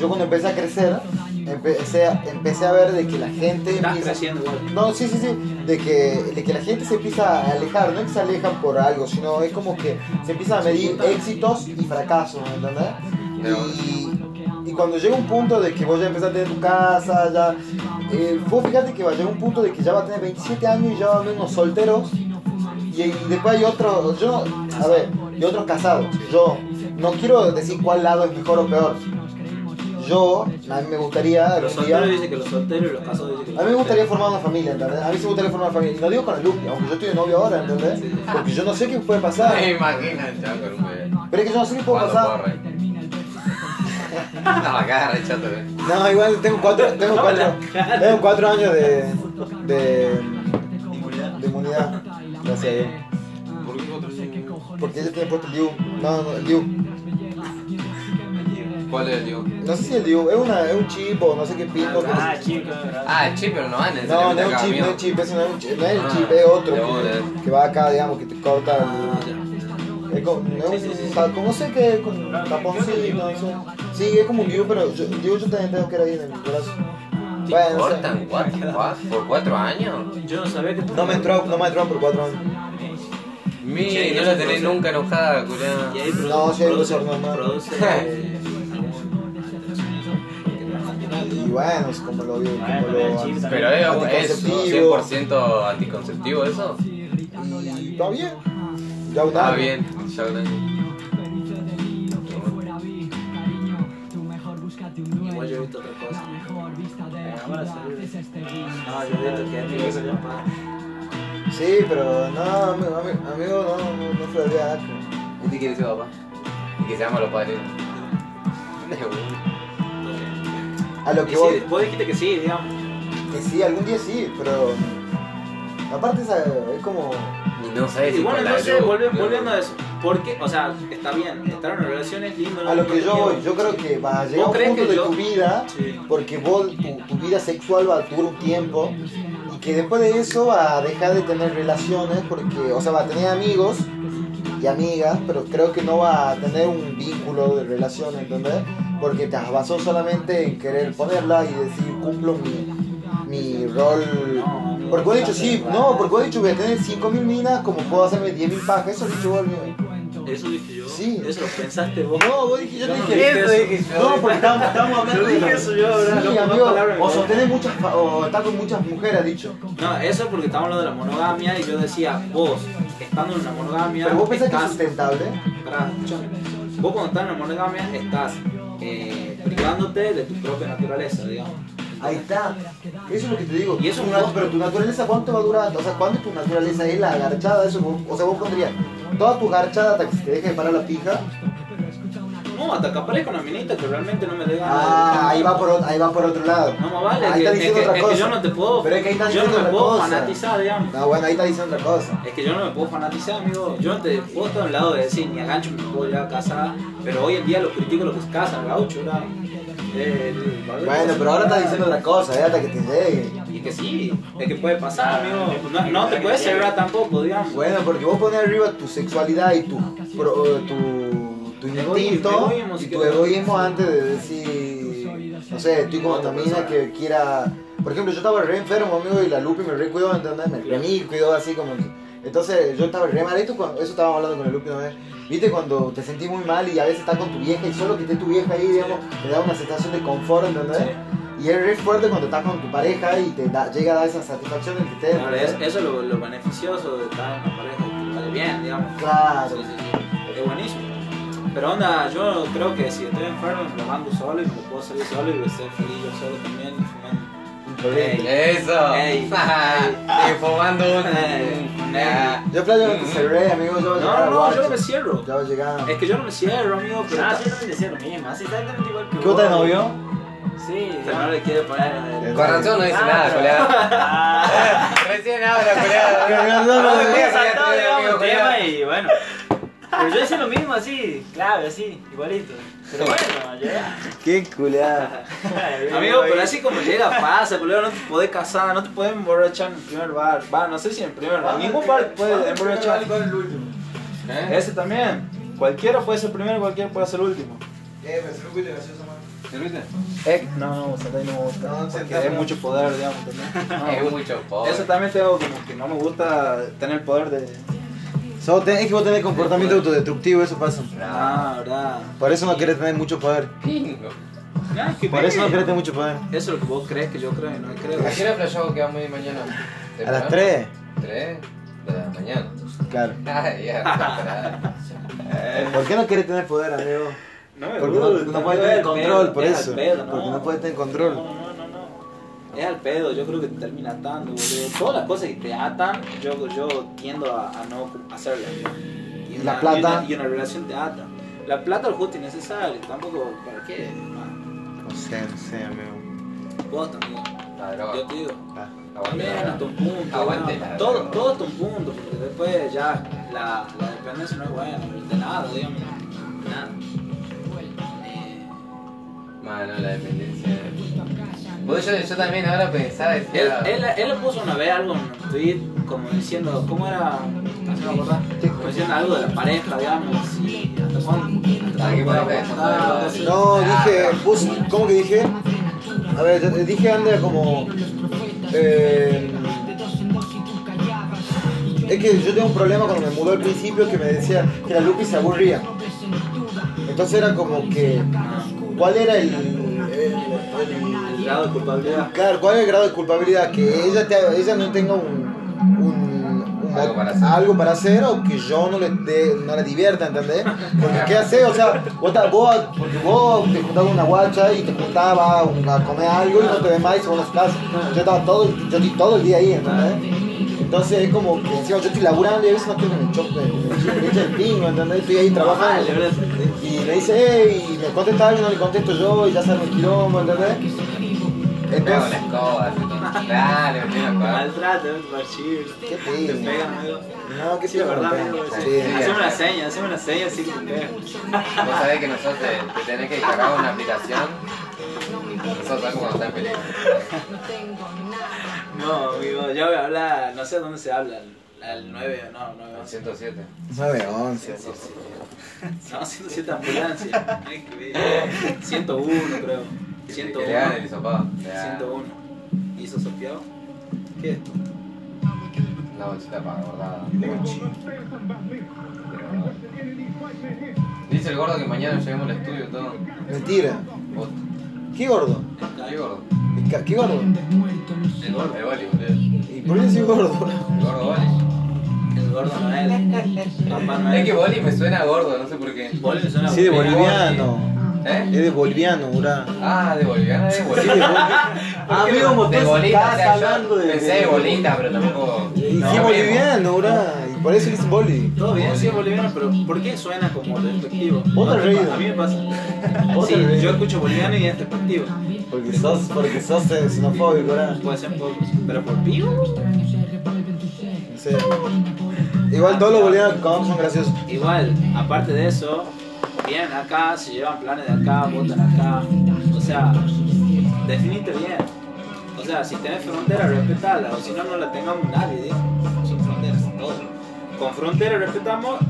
yo cuando empecé a crecer, empecé a, empecé a ver de que la gente empieza... creciendo igual. No, sí, sí, sí, de que, de que la gente se empieza a alejar, no es que se alejan por algo, sino es como que se empiezan a medir éxitos y fracasos, ¿me ¿entendés? Y, y cuando llega un punto de que vos ya empezás a tener tu casa, ya... Eh, vos fíjate que va a llegar un punto de que ya va a tener 27 años y ya va a haber unos solteros y, y después hay otros, yo, a ver, y otros casados. Yo no quiero decir cuál lado es mejor o peor. Yo, a mí me gustaría Los solteros dicen que los solteros y los casados dicen que los a mí me gustaría formar una familia, ¿entendés? A mí sí me gustaría formar una familia. Y no digo con la Lupi, aunque yo estoy de novio ahora, ¿entendés? Porque yo no sé qué puede pasar. Me imagino. Pero es que yo no sé qué puede pasar. No, acá rechazo. No, igual tengo cuatro, tengo cuatro, tengo cuatro años de, de, de inmunidad. Gracias a Dios. ¿Por qué otro niño? Porque ella tiene puesto el DIU. No, no, el DIU. ¿Cuál es el tío? No sé si el DIU es, una, es un chip o no sé qué pico. pero- Ah, chico. Ah, el chip, pero no van en No, no es un chip, no es un chip, ese no es un chip, no es el chip, es otro que, que va acá, digamos, que te corta el... Es como, es un, como sé que es como un taponcito, no sé. Sí, es como un DIU, pero yo, el DIU yo también tengo que ir ahí en el brazo. ¿Te Bueno, no sé. cortan cuatro- por cuatro años? Yo no sabía que No me entró, no me entró por cuatro años. Mi, Sí, no la tenés produce- nunca enojada, produ- No, sí hay un produce Y bueno, es como lo como Bueno, lo el chip Pero es, es Anticonceptivo. 100% anticonceptivo eso. Y está bien. Ya un Ah, año. bien, ya un año. Igual yo he visto otra cosa. Sí. No, yo he visto que se. Sí, pero no, amigo, amigo, no, no, no fue de. ¿Y qué quiere decir papá? Y que se llama los padres. A lo que sí, voy, vos dijiste que sí, digamos. que sí, algún día sí, pero aparte esa- es como Y no sabes Y si bueno, volve- ¿no? volviendo a eso. Porque, o sea, está bien, estar en una relación es lindo. a lo que yo voy, yo creo que va a llegar ¿Vos un punto de yo- tu vida, Sí. porque vos, tu, tu vida sexual va a durar un tiempo, y que después de eso va a dejar de tener relaciones, porque, o sea, va a tener amigos y amigas, pero creo que no va a tener un vínculo de relación, ¿entendés? Porque te basó solamente en querer ponerla y decir, cumplo mi, mi rol. Porque has dicho, sí, no, porque has dicho, voy a tener 5.000 minas, como puedo hacerme 10.000 pajas, eso has dicho vos, amigo. Eso dije yo. Sí. Eso lo pensaste vos. No, vos dije, yo Yo te no dije dije eso. dije. No, porque estamos, estamos hablando Yo de eso yo, ¿verdad? Sí, amigo, o sostener muchas, o estar con muchas mujeres, dicho. No, eso es porque estamos hablando de la monogamia y yo decía, vos, estando en una monogamia, Pero vos pensás que es estás, sustentable. Pará, escuchame. vos cuando estás en una monogamia estás eh, privándote de tu propia naturaleza, digamos. Ahí está. Eso es lo que te digo. Y eso nat- pero tu naturaleza, ¿cuánto va a durar? O sea, ¿cuándo es tu naturaleza? ¿Es la agarchada? Eso, o sea, vos pondrías toda tu garchada hasta que se te deje de parar la pija. No, hasta que aparezca una minita que realmente no me dé. Ah, ahí va por, ahí va por otro lado. No me vale, Ahí está es diciendo que- otra es que cosa. yo no te puedo. Pero es que ahí está yo no diciendo me otra puedo cosa. fanatizar, digamos. No, bueno, ahí está diciendo otra cosa. Es que yo no me puedo fanatizar, amigo. Yo no te puedo estar al lado de decir, ni a gancho me puedo llevar a casa. Pero hoy en día los críticos lo que casan, gaucho, ¿verdad? Eh, el- Bueno, pero ahora está diciendo otra cosa, eh, hasta que te llegue. Y que sí, es que puede pasar, amigo. No, no te puedes cerrar tampoco, digamos. Bueno, porque vos pones arriba tu sexualidad y tu, pro- tu, tu Egoísmo, instinto y tu egoísmo antes de decir, no sé, estoy con otra mina que quiera... Por ejemplo, yo estaba re enfermo, amigo, y la Lupi me re cuidó, ¿entendés? Me re cuidó así como. Entonces yo estaba re mal, esto cuando, eso estábamos hablando con la Lupi una vez. Viste cuando te sentís muy mal y a veces estás con tu vieja y solo que esté tu vieja ahí, digamos, te da una sensación de confort, ¿entendés? Y es re fuerte cuando estás con tu pareja y te da- llega a dar esa satisfacción en que te Claro, es- eso es lo, lo beneficioso de estar una pareja que te sale bien, digamos. Claro. Sí, sí, sí. Es buenísimo. Pero onda, yo creo que si estoy enfermo me lo mando solo y me lo puedo salir solo y ser feliz yo solo también fumando. Ey, Eso. Ey. y fumando un. Ey. Ah. Yo playa no te cerré, amigo, yo voy a llegar No, al no, yo no me cierro. Ya va a llegar. Es que yo no me cierro, amigo, pero Ah, sí, también decía lo mismo. Así exactamente igual que ¿Qué vos vos. novio? Sí, pero no le quiere poner. Con razón no dice Ah, nada, pero-. Ah, coleado. No, no, no. Pero yo hice lo mismo así, clave, así, igualito. Pero bueno, ya. Qué culeada. Amigo, pero así como llega pasa, pero no te podés casar, no te podés emborrachar en el primer bar. Va, no sé si en el primer bar. Ningún bar te puede emborrachar. ¿Eh? Ese también. Cualquiera puede ser primero, cualquiera puede ser último. Eh, me sirve un de gaseosa, man. ¿Serviste? Eh, no, no, Santa no me gusta. No, porque es no. mucho poder, digamos, también. No Es mucho pobre. Eso también tengo como que no me gusta tener el poder de. So, ten- es que vos tenés comportamiento autodestructivo, eso pasa. Ah, verdad. Por eso no querés tener mucho poder. Pingo. Ya, que Por eso no querés tener mucho poder. Eso es lo que vos crees que yo creo y no creo. ¿A qué hora flashado que vamos a ir mañana? A las 3. 3 de la mañana. Claro. Ah, ya. ¿Por qué no querés tener poder, amigo? No me Porque no, no es puedes tener control, por es eso. Porque no puedes tener control. Es al pedo, yo creo que te termina atando, boludo. Todas las cosas que te atan, yo, yo tiendo a, a no hacerlas. ¿Y la una- plata? Y una, y una relación te ata. La plata es justo y necesario, tampoco, ¿para qué? No sé, no sé, amigo. Vos también. La droga. Yo te digo. Ah. También Aguante. hasta un punto. Aguante ¿no? la todo, droga. todo hasta un punto, porque después ya la, la dependencia no es buena, de nada, digamos. Nada. Mano, la dependencia. Vos, yo, yo también ahora pensaba, Él, decía. él, él le puso una vez algo en un tweet como diciendo, ¿cómo era? No me. Como diciendo algo de la pareja, digamos, y hasta cuándo. Hasta Ah, ¿qué cuándo pareja? puede aguantar, algo así. No, dije, pus- ¿cómo que dije? A ver, dije anda como... eh, es que yo tengo un problema cuando me mudó al principio que me decía que la Lupi se aburría. Entonces era como que... ¿Cuál era el... el- el- El grado de culpabilidad. Claro, ¿cuál es el grado de culpabilidad? Que ella, te- ella no tenga un, un- un- Algo para hacer. algo para hacer o que yo no le, dé- no le divierta, ¿entendés? Porque ¿qué hace? O sea, vos, vos, porque vos te juntabas una guacha y te juntabas a comer algo y no te ves más y se van a su casa. Yo estaba todo, el- yo estoy todo el día ahí, ¿entendés? Entonces es como que encima yo estoy laburando y a veces no que me choque, me eche el pingo, ¿entendés? Estoy ahí trabajando. ¿verdad? Y me dice, hey, y me contesta y no le contesto yo y ya sale el quilombo, ¿entendés? Entonces, la así, todo. Claro, la. Maltrato. ¿qué Te te pegan, amigo. No, que Sí, es verdad, amigo. Sí. sí. Haceme una seña, haceme una seña así que te pegan. Vos sabés que nosotros te, te tenés que descargar una aplicación. Nosotros cuando está en peligro. No, amigo, yo voy a hablar, no sé dónde se habla, al, al 9, no, 9, 11. 107. 911. No, 107 ambulancia. Ay, qué bello. 101 creo. Que le hagan el 101. hisopado. Le hagan 101. ¿Hizo sopeado? ¿Qué es esto? Una bolsita para guardar. Dice el gordo que mañana lleguemos al estudio y todo. Mentira. Vos- ¿Qué gordo? ¿Qué gordo? ¿Qué gordo? El gordo. Boludo. ¿Y por qué soy gordo? El gordo boli. El gordo Noel. Es que boli me suena gordo, no sé por qué. Boli me suena Sí, de boli. boliviano. ¿Eh? Es de boliviano, ura. Ah, de boliviano, de Sí, de boliviano. Amigo, vos De estás bolita, hablando de. pensé de bolita, pero tampoco. Y no, sí, boliviano, ura. ¿Y Por eso dicen boli. Todo bien, sí es boliviano, pero ¿por qué suena como despectivo? Vos te reís. A mí me pasa. Sí, yo escucho boliviano y es despectivo. Porque sos, porque sos eh, xenofóbico, ¿verdad? Puede ser poco. Pero por vivo, Sí. Igual todos los bolivianos que conozco son graciosos. igual, aparte de eso, vienen acá, se llevan planes de acá, votan acá. O sea, definite bien. O sea, si tenés frontera, respetala. O si no, no la tengamos nadie, digamos. Sin fronteras, todo. Con frontera respetamos,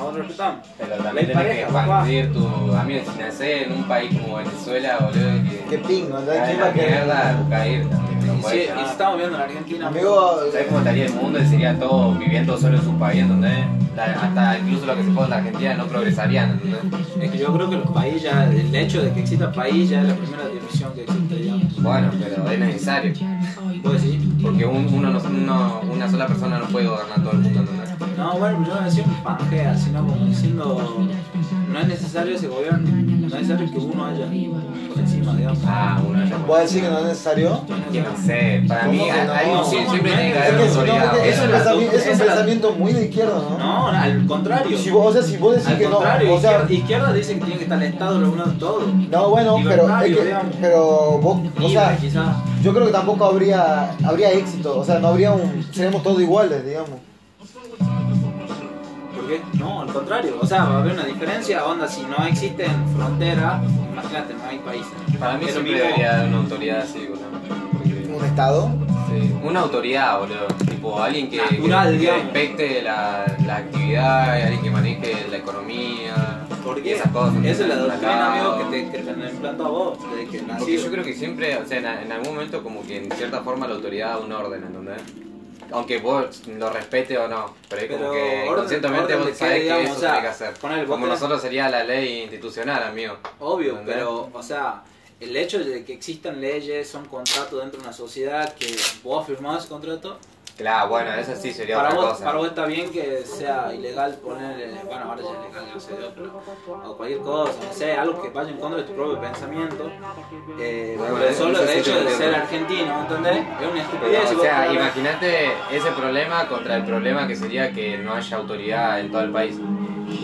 con no respetamos. Pero también tenés que pareja, papá. expandir tu amigo. Si nacés en un país como Venezuela, boludo, que. Qué pingo, ¿Quién la va a querer? mierda, busca ir. No Y si, ser. y si estamos viendo en Argentina, Amigo, ¿Sabes cómo estaría el mundo? Y sería todo viviendo solo en su país, ¿entendés? La- hasta incluso lo que se puede en la Argentina no progresarían, ¿entendés? Es que yo creo que los países ya, el hecho de que exista país ya es la primera división que existe, digamos. Bueno, pero es necesario. ¿Puedo decir? Porque un- uno, no- uno- una sola persona no puede gobernar todo el mundo. No, bueno, yo no decía un pangea, sino como diciendo, no es necesario ese gobierno, no es necesario que uno haya por encima, digamos. Ah, uno ya ¿Vos decís que no es necesario? Que no sé, para ¿Cómo mí que no? hay- No, sí, siempre tiene que es haber Es que si no, autoridad. porque es Esa un pensamiento, es un muy de izquierda, ¿no? No, al contrario. Si vos, o sea, si vos decís al que no, contrario, o sea, izquierda, izquierda dice que tiene que estar el Estado regulando todo. no, bueno, pero es que, pero vos, o sea, yo creo que tampoco habría, habría éxito, o sea, no habría un, seremos todos iguales, digamos. ¿Por qué? No, al contrario. O sea, va a haber una diferencia. Onda, si no existen fronteras, imagínate, no hay países. Para mí siempre mismo. debería haber una autoridad así, boludo. Porque- Un estado, Sí, una autoridad, boludo. Tipo, alguien que, Natural, que, inspecte la, la actividad, alguien que maneje la economía. ¿Por y qué? esas cosas. Esa es la Por doctrina, amigo, que te, que te han implantado a vos desde que. Porque yo creo que siempre, o sea, en, en algún momento como que en cierta forma la autoridad da un orden, ¿entendés? Aunque vos lo respete o no, pero es como que orden- conscientemente orden de vos sabés que eso o sea, tenés que hacer. ponele, como tenés- nosotros sería la ley institucional, amigo. Obvio, ¿Entendés? pero, o sea, el hecho de que existan leyes, son contratos dentro de una sociedad que vos firmás ese contrato, Claro, bueno, eso sí sería para otra vos, cosa. para vos está bien que sea ilegal poner, eh, bueno, ahora ya es legal, ya se dio, pero, o cualquier cosa, no sé, algo que vaya en contra de tu propio pensamiento, eh, Bueno, solo el hecho de ser argentino, ¿entendés? Es una estupidez. Pero, o sea, imagínate ese problema contra el problema que sería que no haya autoridad en todo el país.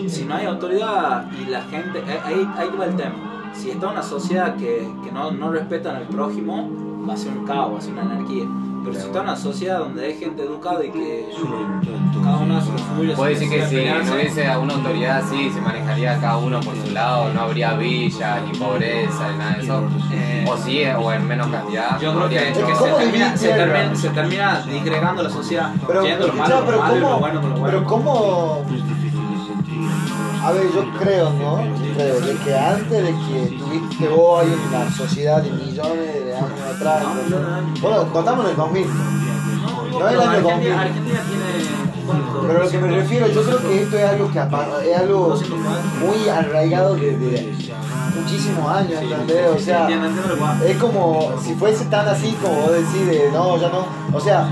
si no hay autoridad y la gente, eh, ahí, ahí va el tema. Si está una sociedad que, que no, no respetan al prójimo, va a ser un caos, va a ser una anarquía. Pero si está una sociedad donde hay gente educada y que cada uno hace lo Puede decir que si no hubiese una autoridad así, se manejaría cada uno por su lado, no habría villa, ni pobreza, ni nada de eso. Eh, O sí, o en menos cantidad. Yo creo que, se, ¿Cómo termina, se, termina, se termina disgregando la sociedad, pero, yendo lo malo con pero lo malo y lo cómo, bueno con lo bueno. pero cómo, a ver, yo creo, ¿no? Creo de que antes de que tuviste vos hay una sociedad de millones de años atrás, No, ¿no? no, no, no. bueno, contamos en el 2000, No, no el año 2000. Argentina, Argentina tiene... pero lo que me refiero, yo creo que esto es algo que es algo 204. muy arraigado desde muchísimos años, ¿entendés? O sea, es como si fuese tan así como vos decís de no, ya no. O sea,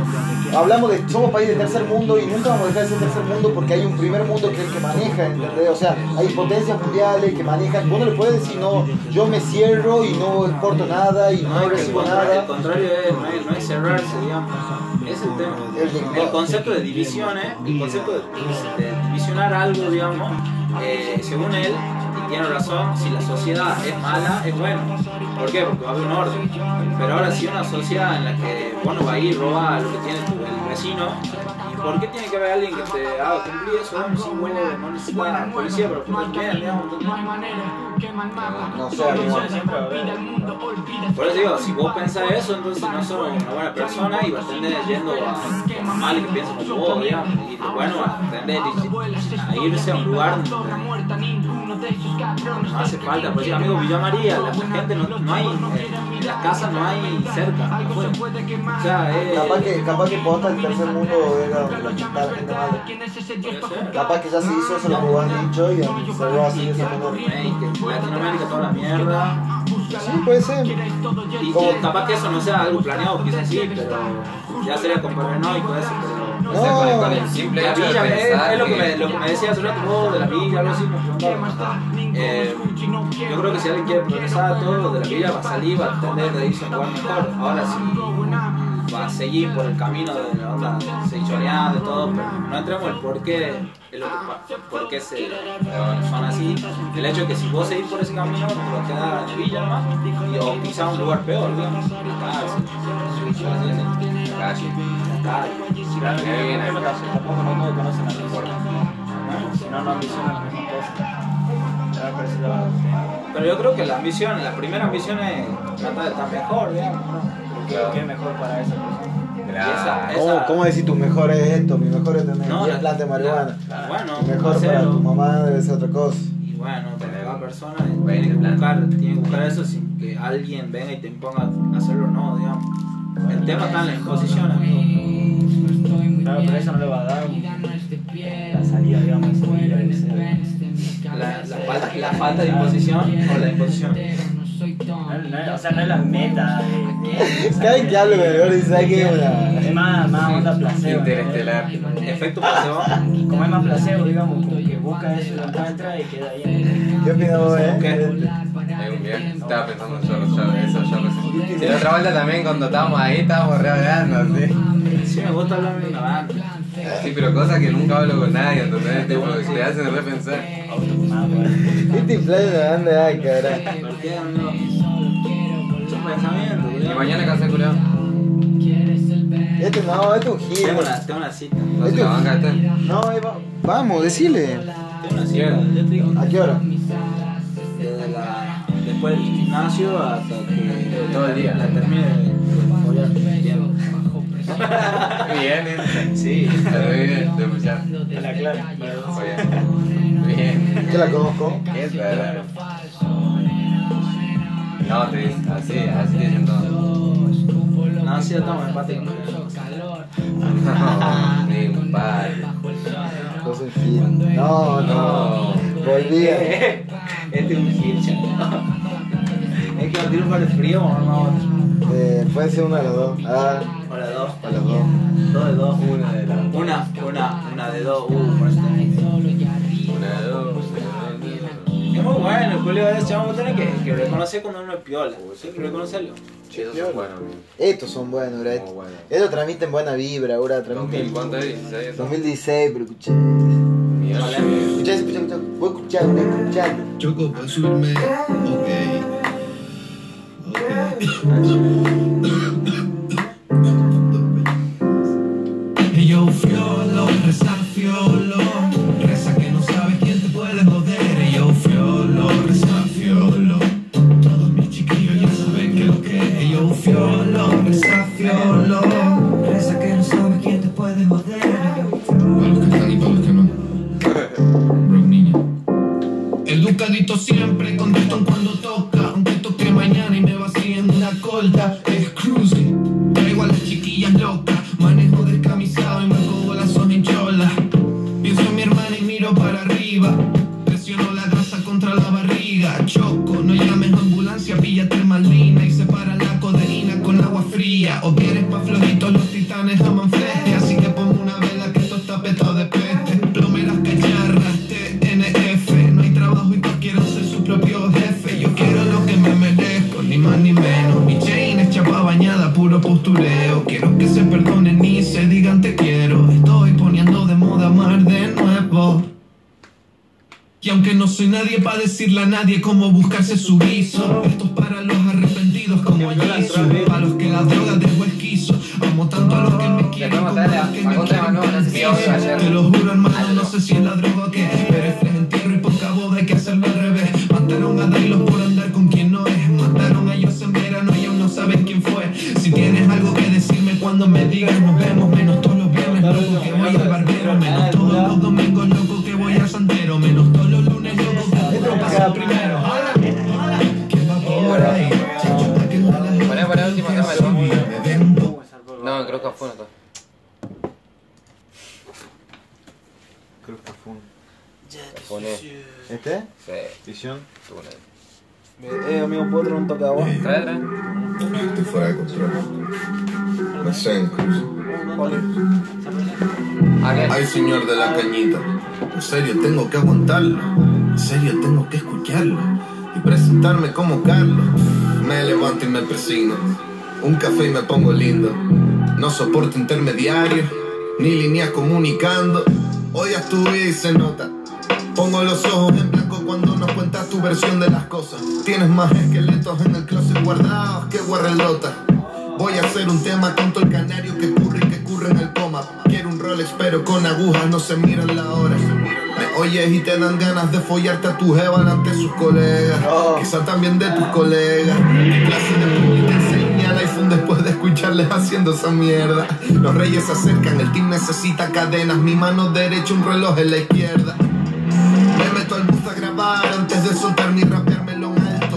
hablamos de somos país de tercer mundo y nunca vamos a dejar de ser tercer mundo porque hay un primer mundo que es el que maneja, ¿entendés? O sea, hay potencias mundiales que manejan. Vos no le puedes decir no, yo me cierro y no exporto nada y No, recibo contrario, el nada. contrario es, no es, no es cerrarse, digamos. Es el tema. El concepto de divisiones, el concepto de, de algo, digamos, eh, según él, y tiene razón, si la sociedad es mala, es bueno. ¿Por qué? Porque va a haber un orden. Pero ahora, si una sociedad en la que vos no vas a ir a robar lo que tiene el vecino, ¿y por qué tiene que haber alguien que te haga cumplir eso? Bueno, sí, bueno, no necesita policía, pero por bien, digamos. No sé. Por eso digo, si vos pensás eso, entonces no sos una buena persona y vas a tender yendo a los mal que piensan como vos, digamos. Y lo bueno vas a tender a irse a un lugar donde no hace falta. Por decir, amigo, Villa María, la, la gente no, no hay, eh, en las casas no hay cerca. afuera. O sea, es. Capaz que, capaz que posta el tercer mundo era la gente, la gente mala. puede ser. Capaz que ya se hizo eso lo has dicho y se va así de esa Latinoamérica toda la mierda. Sí, puede ser. Y, y capaz que eso no sea algo planeado, quizás sí, pero ya sería con paranoico eso, pero. O sea, con el, con el simple La de villa, es, es lo, que me, lo que me decía hace rato vos de la villa, algo así. Eh, yo creo que si alguien quiere progresar todo de la villa va a salir, va a tender de irse a un lugar mejor. Ahora, si va a seguir por el camino de la onda, seguir choreando y todo, pero no entremos el por qué, es lo que por qué se, son así. El hecho de que si vos seguís por ese camino, te vas a quedar en Villa nomás, y- o quizá un lugar peor, digamos, la cárcel, La calle. la calle. Que ahí. tampoco no todos conocen la misma. Si no, no ambicionan la misma cosa. Ya me parece la- Pero yo creo que la ambición, la primera ambición es tratar de estar mejor, digamos, ¿no? Creo que es mejor para esa persona. Claro. ¿Cómo, ¿Cómo decir tu mejor es esto? Mi mejor es tener No, 10 la- plantas de marihuana. la- bueno, Mi mejor para tu mamá debe ser otra cosa. Y bueno, para cada persona tiene que, buscar, tiene que buscar eso sin que alguien venga y te imponga a hacerlo o no, digamos. El tema está en la imposición, amigo. Claro, pero eso no le va a dar un- la salida, digamos, esa ser- La, la falta, la falta de imposición o la imposición. No, no, o sea, no es la meta que. Cada vez que hablo con el dice. Una... Es más, más onda placebo. Interestelar. Efecto placebo. Como es más placebo, digamos, como que busca eso y lo encuentra y queda ahí. ¿Qué opinas vos, eh? ¿Qué? Hay un viaje. Estaba pensando yo, yo, eso. Si la otra vuelta también cuando estábamos ahí estábamos re hablando, sí. Sí, me gusta hablar de una banda. Sí, pero cosas que nunca hablo con nadie, entonces tipo, te hacen repensar. ¿Viste inflar una banda? Ay, cabrón. ¿Por qué, amigo? Son pensamientos, Y mañana casé culiao. Este no, este es un gil. Tengo una, tengo una cita. No se la banca este. No, ahí va. Vamos, decile. Tengo una cita. Yo te digo. ¿A qué hora? Desde la, después del gimnasio hasta que Todo el día. la termine de de follar. Bien. Bien, ¿eh? Sí. Pero bien, de escuchar. En la clave. Bien. Yo la conozco. ¿Qué es verdad? No, te así, así dicen todo. No, sí, estamos empate con No, ni un par. Sos un gil. No, no. Volví. a- Este es un gil, chaval. Es que no tiene un par de frío o no. Eh, puede ser uno de los dos. Ah, Hola, dos. a los dos. Dos de dos. Una de las. Una, una, una de dos. Uh, por eso. Una de dos. Es muy bueno, Julio. Es chavo, vos tenés que, que reconocer cuando uno es piola. Sí, que reconocerlo. Esos son buenos, amigo. Estos son buenos, bro. Muy buenos. Estos transmiten buena vibra, ahora transmiten. 2000, ¿cuánto es? 16. eso? 2016, pero escuché. Mierda. Escuché, escuché, escuché. Voy a escuchar, voy a escuchar. Choco para subirme. Ok. Ok. Nadie para decirle a nadie cómo buscarse su guiso, esto es para los Ay, señor de la cañita, en serio tengo que aguantarlo, en serio tengo que escucharlo y presentarme como Carlos. Me levanto y me persino, un café y me pongo lindo. No soporto intermediarios, ni líneas comunicando. Odias tu vida y se nota. Pongo los ojos en blanco cuando nos cuentas tu versión de las cosas. Tienes más esqueletos en el closet guardados que guarrelota. Voy a hacer un tema con todo el canario que curre en el coma. Quiero un Rolex pero con agujas no se miran la hora. Me oyes y te dan ganas de follarte a tu jeva ante sus colegas. Quizá también de tus colegas. ¿Qué clase de el iPhone después de escucharles haciendo esa mierda? Los reyes se acercan, el team necesita cadenas. Mi mano derecha, un reloj en la izquierda. Me meto al bus a grabar antes de soltar mi rapeármelo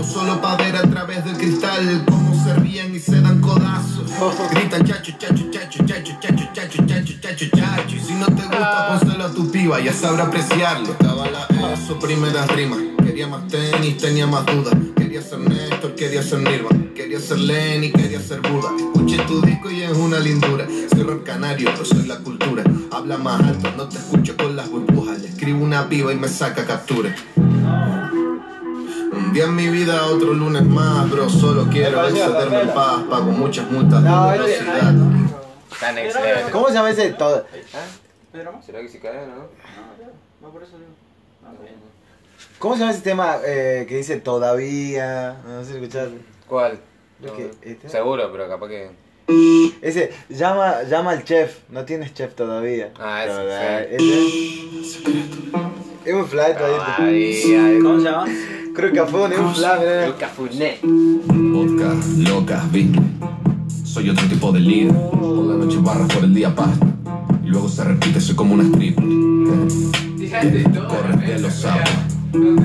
Solo pa' ver a través del cristal cómo se ríen y se dan codazos. Gritan chacho, chacho, chacho, chacho, chacho, chacho, chacho, chacho, chacho. Y si no te gusta, pónselo a tu piba, ya sabrá apreciarlo. Estaba la ESO, primeras rimas Quería más tenis, tenía más dudas. Quería ser Néstor, quería ser Nirvana. Quería ser Lenny, quería ser Buda. Escuché tu disco y es una lindura. Soy rock canario, pero soy la cultura. Habla más alto, no te escucho con las burbujas. Le escribo una piba y me saca captura día en mi vida, otro lunes más, bro. Solo quiero excederme en paz. Pago muchas multas de No, velocidad. Tan excelente. ¿Cómo se llama ese todo? ¿Será que se cae, no? No, por eso digo. ¿Cómo se llama ese tema eh, que dice todavía? No sé si escuchaste. ¿Cuál? No, que- este. Seguro, pero capaz que. Ese, llama, llama al chef, no tienes chef todavía. Ah, ese, sí. ese. Es un fly todavía. Todavía. ¿Cómo se llama? Creo que fue un mira. Vodka, locas, vino. Soy otro tipo de líder. Por la noche barras, por el día pasta. Y luego se repite, soy como una stripper. Corres de los sapos.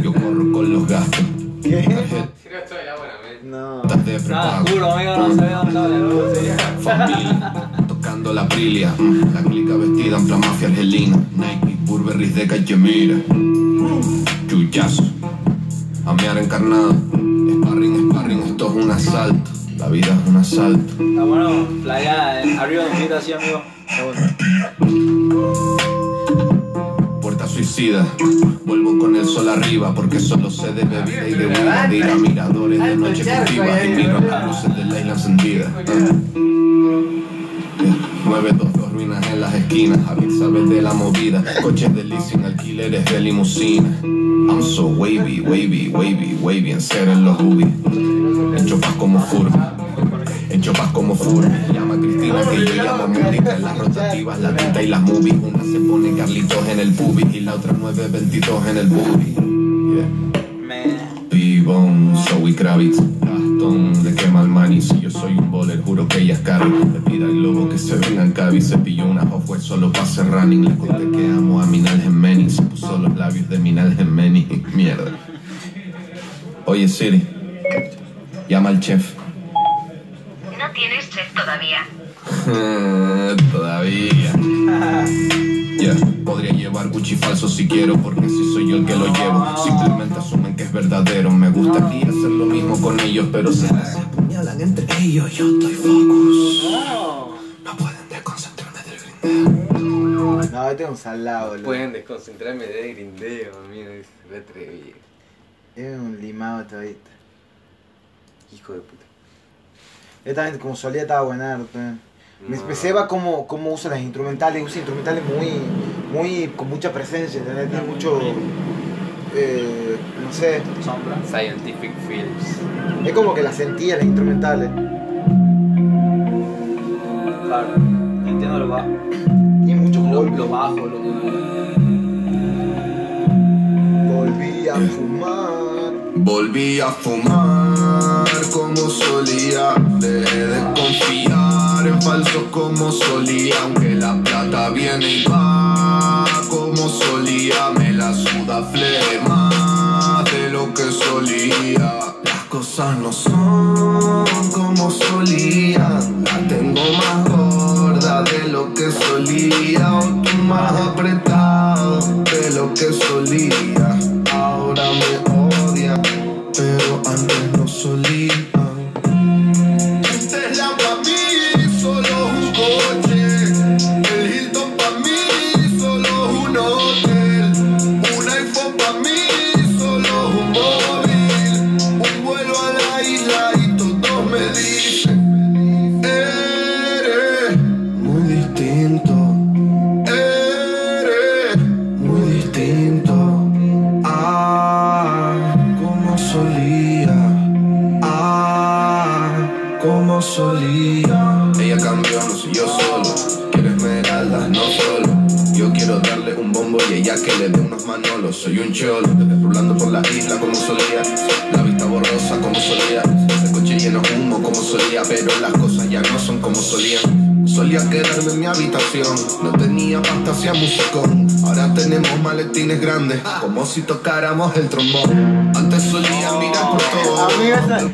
Yo corro con los gastos. ¿Qué? No. de prepago. juro, amigo, no dónde luz. sí. Familia, tocando la prilia, la clica vestida en plan mafia argelina, Nike, Burberry de cachemira, chullazo, Amear encarnada. Sparring, sparring, esto es un asalto. La vida es un asalto. Está bueno, playa, eh. arriba de así, amigo. Puerta suicida. Vuelvo con el sol arriba porque solo sé de bebida y de vida. Miradores de noche furtiva y miro las luces de la isla encendida. 922 en las esquinas, Javier sabes de la movida, coches de leasing, alquileres de limusina. I'm so wavy, wavy, wavy, wavy, en ser en los rubies. En chopas como Furby, en chopas como Furby. Llama a Cristina que yo llamo música, las rotativas, la pinta y las movies. Una se pone Carlitos en el pubi y la otra 922 en el booty. Yeah. Man. so we Kravitz. De quema el mani Si yo soy un bowler, juro que ella es Cari Le pida al globo que se venga al cabi Se pilló una off solo para hacer running. Le conté que amo a Minal Gemeni Se puso los labios de Minal Gemeni Mierda. Oye Siri Llama al chef. No tienes chef. Todavía Podría llevar Gucci falso si quiero porque si soy yo el que lo llevo Simplemente asumen que es verdadero Me gustaría hacer lo mismo con ellos Pero se se apuñalan entre ellos Yo estoy focus No pueden desconcentrarme del grindeo No, este es un salado, boludo. Pueden desconcentrarme de grindeo, amigo. Es re atrevido. Es un limado todavía. Hijo de puta. Yo también, como solía, estaba buenardo. pues. Me, No. me ceba cómo, cómo usa las instrumentales, usa instrumentales muy, muy, con mucha presencia, ¿entendés? Tiene mucho, eh, no sé, Sombra. Scientific Films. es como que las sentía las instrumentales. Claro. Entiendo lo bajo. Tiene mucho Lo, golpe. lo bajo, lo. Volví a fumar. Volví a fumar como solía. Dejé de confiar en falsos como solía. Aunque la plata viene y va como solía. Me la suda flema de lo que solía. Las cosas no son como solían La tengo más gorda de lo que solía. O tú más apretado de lo que solía Ahora me odian, pero antes no solían Soy un cholo, rulando por la isla como solía. La vista borrosa como solía. El coche lleno de humo como solía. Pero las cosas ya no son como solían. Solía quedarme en mi habitación, no tenía hacia musicón. Ahora tenemos maletines grandes, como si tocáramos el trombón. Antes solía mirar por todo.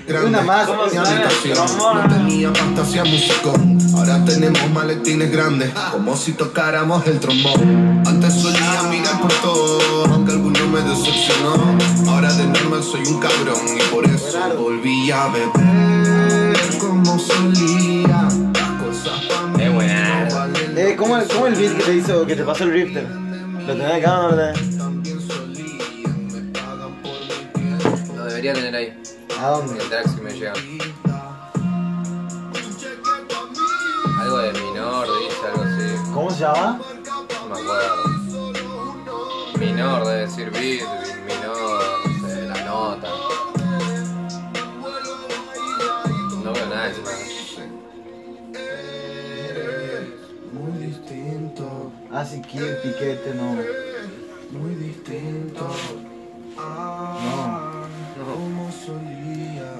Grande, una más, mi habitación. No tenía hacia musicón. Ahora tenemos maletines grandes, como si tocáramos el trombón. Antes solía mirar por todo, aunque alguno me decepcionó. Ahora de normal soy un cabrón y por eso volví a beber como solía. Buena. Eh, ¿cómo, el- ¿Cómo el beat que te hizo, que te pasó el Rifter? ¿Lo tenés acá o no lo tenés? Lo debería tener ahí. ¿A dónde? El que me llegan. Algo de minor, dice algo así. ¿Cómo se llama? No me acuerdo. Minor debe decir beat, minor, distinto, Ah, sí, Kid, Piquete, no. muy distinto. Ah, como solía.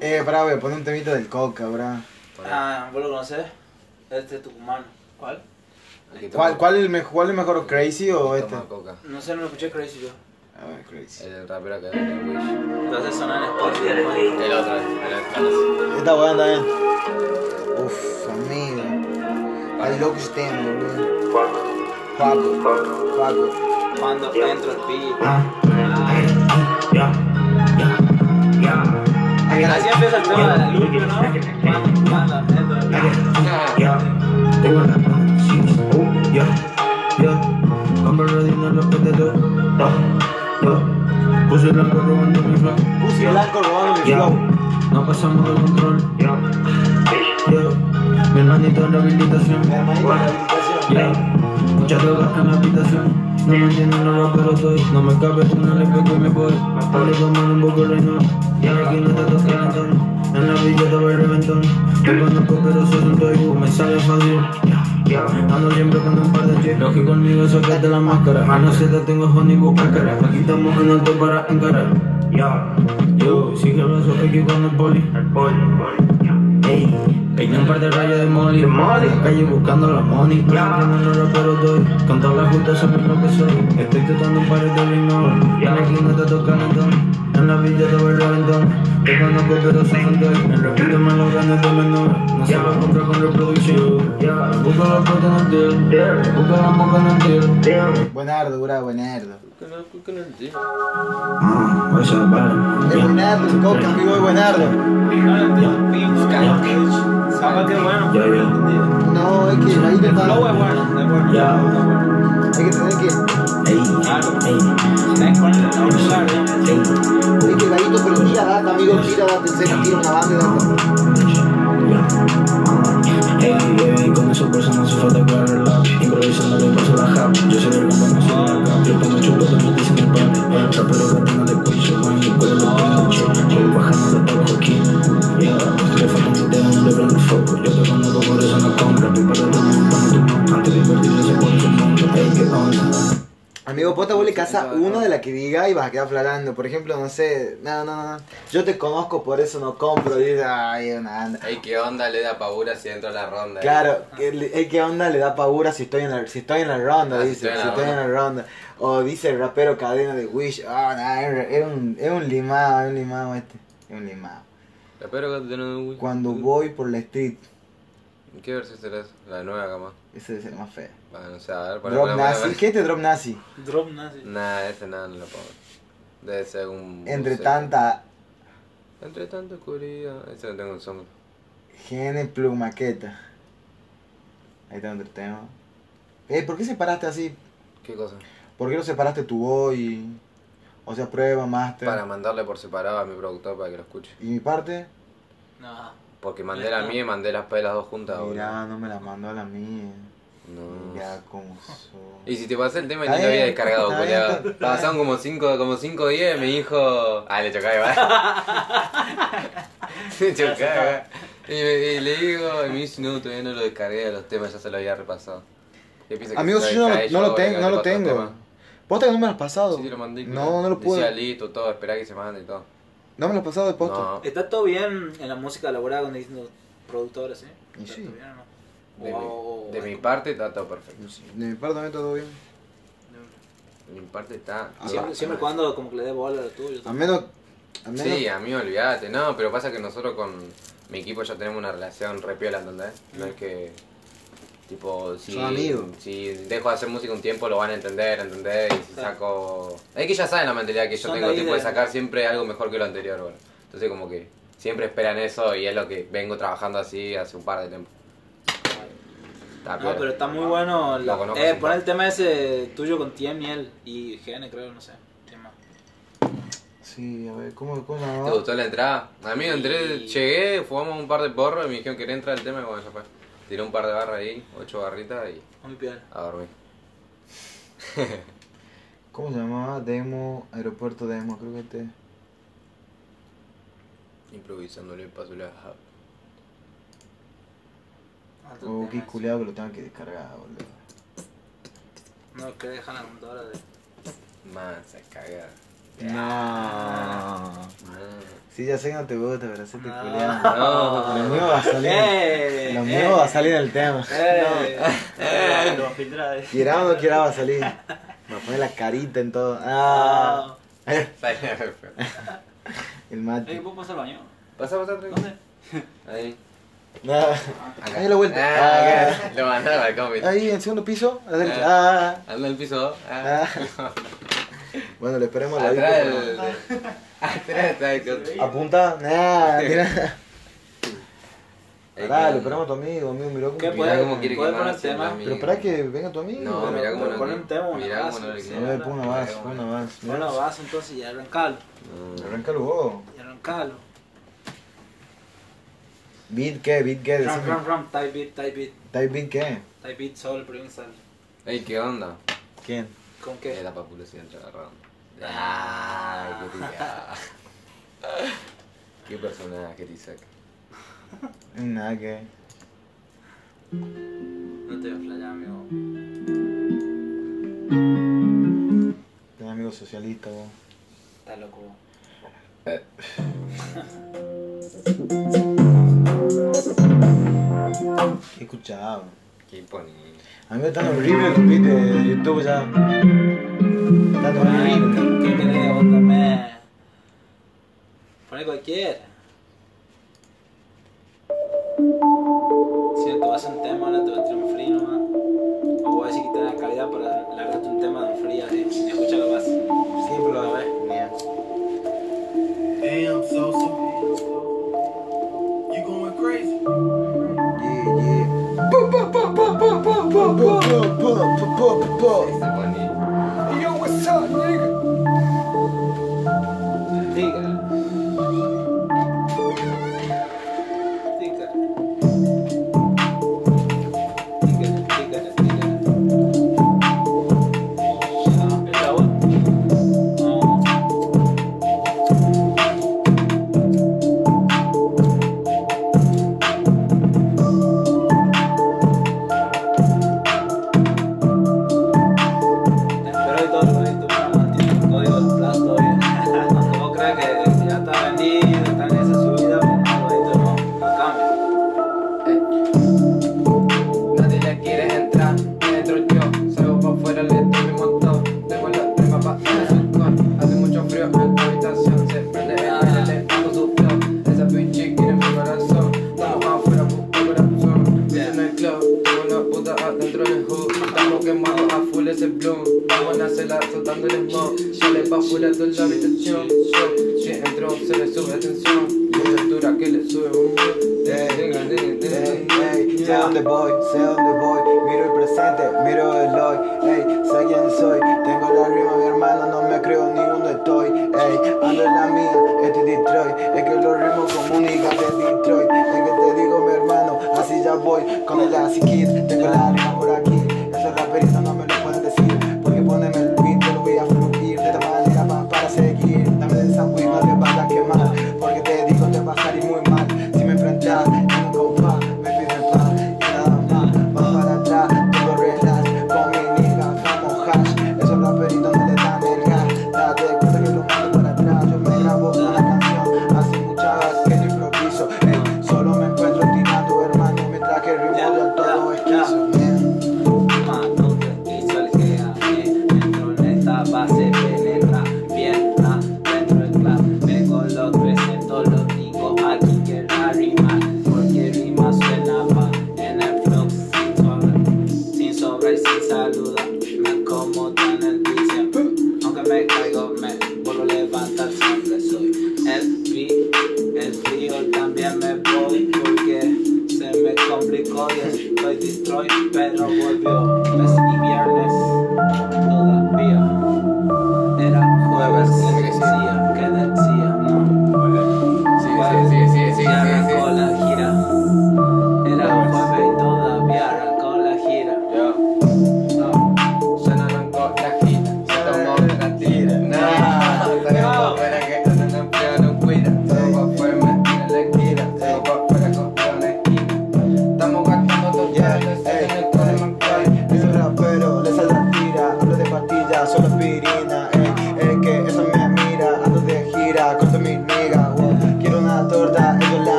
Eh, a poner un temita del Coca, bra. Ah, ¿vos lo conocés? Este es tucumano. ¿Cuál? El que ¿Cuál, cuál, es el mejor, ¿Cuál es mejor, Crazy o el que este? coca. No sé, no lo escuché Crazy yo. A ver, Crazy. El rapero que es de Wish. Entonces sonar en Spotify. El otro, el otro. Esta buena también. Uf, amigo. Al loco este, boludo. Paco. Paco. Cuando entro el beat. Así empieza el tema de la luz, ¿no? Cuando, cuando entro el beat. Ya, tengo la uh, ya, ya, compro rodillas los que te doy, ya, ya, puse el arco robando mi flow, Puse blanco robando mi ya, flow. no pasamos de control, ya, ya, mi hermanito en rehabilitación, Mi hermanito de rehabilitación. Ya, muchas drogas en la habitación, no me entienden los raperos estoy, no me cabe una le y me voy, Pablo tomando un poco reino, y aquí no te toca el entorno, en la villa te voy reventón, te conozco pero soy un toy, me sale fácil, ando siempre con un par de chicos, lógico conmigo sacate la máscara, a no se te tengo honey cara, aquí estamos en alto para encarar, yo, sigue el brazo aquí con el poli, Ey, pegué un par de rayas de molly En la calle buscando la money. No entienden los raperos doy. Con todas las justas saben lo que soy. Estoy tratando un par de ritmos Y en la esquina te toca el entón En la villa te voy reventón. Te conozco pero soy un toy En repito más los grandes de menor. No se va a comprar con reproducción. Busco la puerta en el deal. Busco la boca en el deal. Buenardo, bra, buenardo. Ah, voy a Es buenardo, el. No, es que ahí te El está. es bueno, es bueno. Hay que tener que. Ey, que ¿no? ey Es que Gallito, pero tira data, amigo, tira data, en serio, tira una banda de data. Ey, ey, con eso pues no hace falta correrla Improvisando le paso la jab Yo soy el compa, no Yo pongo chulo, el pan rapero gatino de cuello Con tengo che Voy bajando de todo aquí. Yeah, le falta un dedo, no le prendo el foco. Yo te conozco, por eso no compro. Mi tú no Antes de invertirle se pone mundo Ey, qué onda Amigo, vos te vuelve casa una de la que diga y vas a quedar flarando. Por ejemplo, no sé, no, no, no. Yo te conozco, por eso no compro. Y ay, una anda. Ey, qué onda le da pavura si entro a la ronda. Claro, ¿qué, qué onda le da pavura si estoy en la, si estoy en la ronda? Ah, si dice, estoy en si la estoy en la ronda. O dice el rapero cadena de Wish, ah, nah, es es un, es un limado, es un limado este. Es un limado. Espero que tenés Cuando voy por la street, ¿Qué versión será esa? La nueva cama. ese es el más feo. Bueno, no sé, a ver, para Drop Nazi, ¿qué es este Drop Nazi? Drop nazi. Nah, ese nada, no lo pongo. Debe ser un. Entre no sé. tanta Entre tanta oscuridad. Ese no tengo el sombra. Gene Plumaqueta. Ahí está otro tema. Eh, ¿por qué separaste así? ¿Qué cosa? ¿Por qué no separaste tu voz y... O sea, prueba, master. Para mandarle por separado a mi productor para que lo escuche. ¿Y mi parte? No. Porque mandé la mía y mandé las pelas dos juntas, boludo. Mira, no me la mandó a la mía. No. Ya como. Y si te pasé el tema y ni lo había descargado, está- Pasaron como 5 como cinco días y me dijo. Ah, le chocaba igual. le chocaba. Y, y le digo, y me dice, no, todavía no lo descargué, los temas ya se lo había repasado. Que Amigos, yo no, no lo, tengo, no lo tengo. ¿Posta que no me lo has pasado? Sí, te lo mandé. No, no lo puedo. Decía listo, todo, esperá que se mande y todo. No me lo has pasado de posta. No, Está todo bien en la música elaborada con distintos productores, ¿eh? Y ¿Está sí. todo bien o no? de, mi, de o- mi parte está todo perfecto. De mi parte también todo bien. De mi parte está... Siempre, siempre y cuando como que le dé bola a lo tuyo. A menos. A menos Sí, a mí olvídate, no, pero pasa que nosotros con mi equipo ya tenemos una relación re piola, ¿entendés? No es que, tipo, si, Son amigos. si dejo de hacer música un tiempo lo van a entender, ¿entendés? Y si saco... Es que ya saben la mentalidad que yo Son tengo, tipo, de- sacar siempre algo mejor que lo anterior, bueno. Entonces como que siempre esperan eso y es lo que vengo trabajando así hace un par de tiempo. Está No, pero está muy bueno. Lo La, eh, pon el tema ese tuyo con Tiem y él. Y GN, creo, no sé. Tema. Sí, a ver, ¿cómo, cómo ¿Te gustó la entrada? A mí entré, Y- llegué, fumamos un par de porros y me dijeron que quería entrar el tema y bueno, ya fue. Tiré un par de barras ahí, ocho barritas y Muy piel. a dormir. ¿Cómo se llamaba? Demo, aeropuerto Demo, creo que este. Improvisándole el paso la Alto Oh, tema qué culeado que lo tengan que descargar, boludo. No, que dejan la computadora de. Mansa cagada. No. No. Sí, ya sé que no te gusta, pero hacete No. culeado. Lo mío va a salir. ¡Eh! Lo eh, mío va a salir en el tema. ¡Eh! Eh. De. Quiera o no quiera va a salir. Me poner la carita en todo. Ah. El Eh, mate. ¿puedo pasar al baño? Pasa, pasa. ¿Dónde? Ahí. Ah. Acá. Ahí la vuelta. Ah, Ah. Lo mandaron al cómic. Ahí, en segundo piso. Ah. Anda el piso. Ah. Bueno, le esperemos la Atrás vida. del. Atrás está el que- Apunta. Nah, tira. El Pará, que- le esperamos a tu amigo. Amigo, miró cómo ¿Qué que- Mirá puede- cómo quiere puede quemarse poner tema? el amigo. Pero espera que venga tu amigo. No, mirá cómo pero no pon un tema, una mirá base, cómo no le. A ver, pon una más, pon una más. Bueno, vas entonces y arrancalo. Arrancalo vos. Y arrancalo. ¿Beat qué? ¿Beat qué? Ram, Decime. ram, ram, type beat, type beat. ¿Type beat qué? Type beat, sol, provincial. Ey, ¿qué onda? ¿Quién? ¿Con qué? la papulosidad entre agarrando. Ay, qué rica. Qué personaje, Isaac. Nada que. No te voy a flayar, amigo. Tenés amigo socialista vos. Estás loco. ¿Qué escuchaba? Qué bonito. A mí me están horribles los beats de YouTube ya. Están horribles. ¿Qué querés vos también? Poné cualquiera. Si te vas a un tema, ahora te va a tirar un free nomás. O voy a decir que tenés la calidad para largarte un tema de un free así. Escúchalo Pup pup pup. pop. El smoke, sale afuera toda la habitación, si entro se le sube tensión, mucha altura que le sube un sé dónde voy, sé dónde voy, miro el presente, miro el hoy, ey, sé quién soy, tengo la rima, mi hermano, no me creo ni donde estoy, ey, ando en la mía, este es Detroit, es que los ritmos comunican de Detroit, es que te digo mi hermano, así ya voy, con el Así Kid, tengo la rima por aquí, Yeah.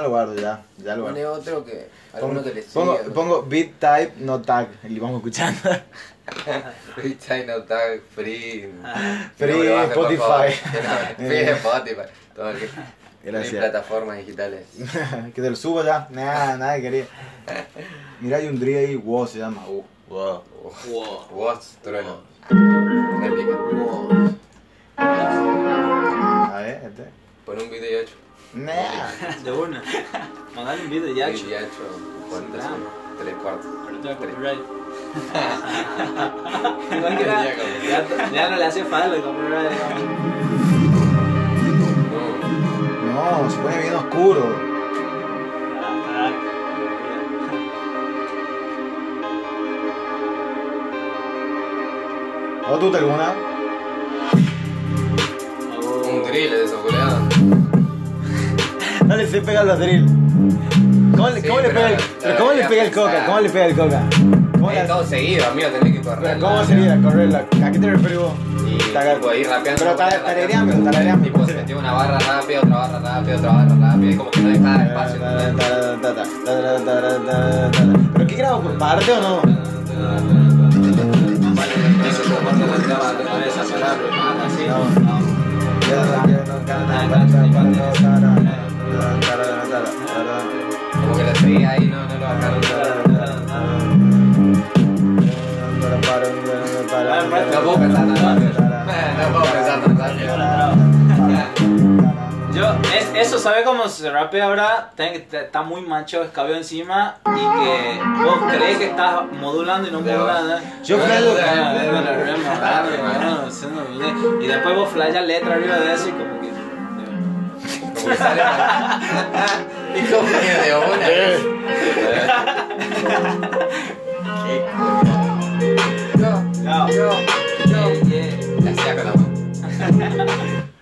Lo guardo ya. Ya lo Pone guardo. otro que. Pongo, que le pongo, siga. pongo beat type, no tag. Y vamos escuchando. Free China Tag, free. Free No bajes, Spotify. No, Free Spotify. Todo el que- Free Gracias. plataformas digitales. que te lo subo ya. Nada, nada quería. Mira, hay un dri ahí, wow se llama. Uh, wow. Wow. Trueno. Réplica. A ver, este. Pon un video 8. Nah. De una. Mandale un video ya, Video chico. 8. ¿Cuántas? Tres cuartos. Pero tengo Tres. copyright. Igual que era- ya, ya no le hacía falta el copyright. No. No, se pone bien oscuro. Ah, ¿O tú te alguna? Un drill de eso, ¿Cómo, le- Sí, cómo le pero pega el, pero ¿cómo le pega el coca? ¿Cómo le pega el coca? ¿Cómo, la- todo seguido, amigo, tenés que correr. ¿cómo sería correrla? ¿A qué te refieres vos? Tipo, ir rapeando. Pero tara- tarareame, tarareame. Tipo, se metió una barra rápida, otra barra rápida, otra barra rápida. Y como que no dejaba espacio. ¿Pero qué grabo? ¿Por parte o no? Eso se Que ahí, no, no lo bajaron. No puedo pensar. No puedo pensar. Yo, es, eso, ¿sabe cómo se rapea ahora? Ten que te- Está muy manchado, escabio encima y que vos crees que estás modulando y no modulas nada. Yo Ah, ah, haciendo bien. Y después vos flayas letra arriba de eso y como que. Como que de una vez. Yo, No, yo, yo. yeah, yeah. La hacía con la mano.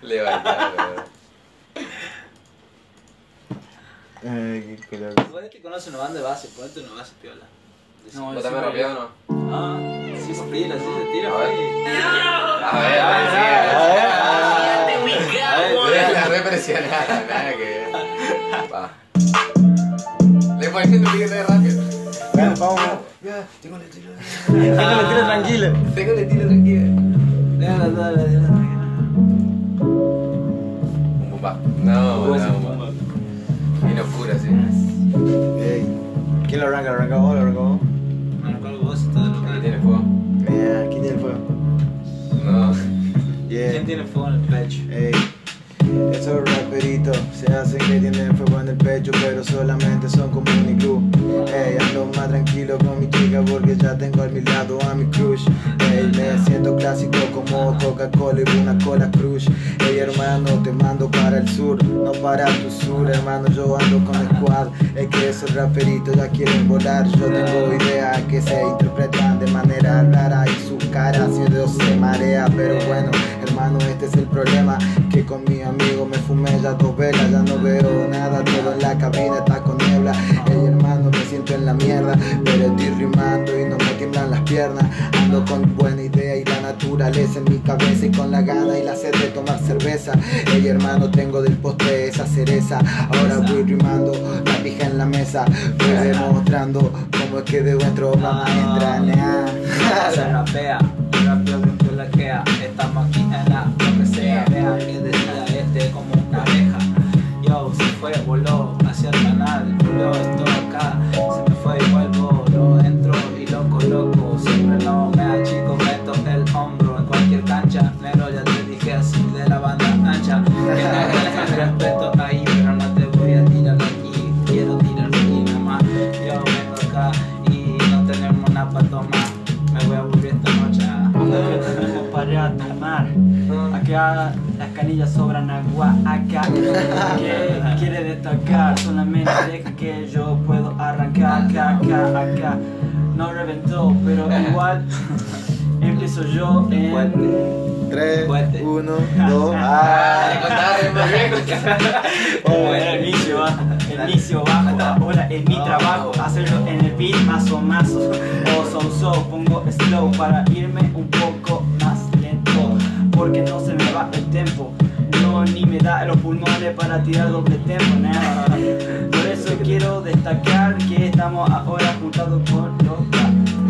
Levantado. Ay, qué color. Vos te conoces una banda de base, ponete una base piola. No, ¿Vos también o no? Ah, sí se pila, sí se tira. A ver. A ver, a ver, A a ver, ver. A ver, ver. Va. Le pones un de rápido. Bueno, vamos. Ya, tengo el estilo. Déjalo, tira tranquilo. Tengo el estilo tranquilo. Dale, dale, dale. Un bomba. No, no, un bomba. Bien oscuro así. Ey. ¿Quién lo arranca? ¿Lo arranca vos? ¿Lo arranca vos? Bueno, con vos todo lo que tiene fuego. ¿quién tiene el fuego? No. Yeah. ¿Quién tiene fuego en el pecho? Ey, esos raperitos se hacen que tienen fuego en el pecho, pero solamente son como un iglú. Ey, ando más tranquilo con mi chica porque ya tengo a mi lado a mi crush. Ey, me siento clásico como Coca-Cola y una cola crush. Ey, hermano, te mando para el sur, no para tu sur, hermano. Yo ando con el squad. Es que esos raperitos ya quieren volar. Yo tengo ideas que se interpretan de manera rara y sus caras y Dios se marea. Pero bueno, hermano, este es el problema. Que con mi amigo me fumé ya dos velas, ya no veo nada. Todo en la cabina está con niebla. Ey, hermano, me siento en la mierda. Pero estoy rimando y no me tiemblan las piernas. Ando con buena idea y la naturaleza en mi cabeza. Y con la gana y la sed de tomar cerveza. Ey, hermano, tengo del postre esa cereza. Ahora voy rimando, la pija en la mesa. Voy demostrando cómo es que de vuestro vamos a entrar. Se rapea, rapeo que la quea. Estamos aquí en la Acá las canillas sobran agua. Acá que quiere destacar. Solamente deja que yo puedo arrancar. Acá, acá, acá. No reventó, pero igual empiezo yo en 3, Fuerte. 1, 2. Ah. Como era el inicio, ah, el inicio bajo, ahora es mi trabajo hacerlo en el beat más o más o so so pongo slow para irme un poco más lento porque no se me el tempo. No ni me da los pulmones para tirar doble tempo nada. Por eso quiero destacar que estamos ahora juntados con los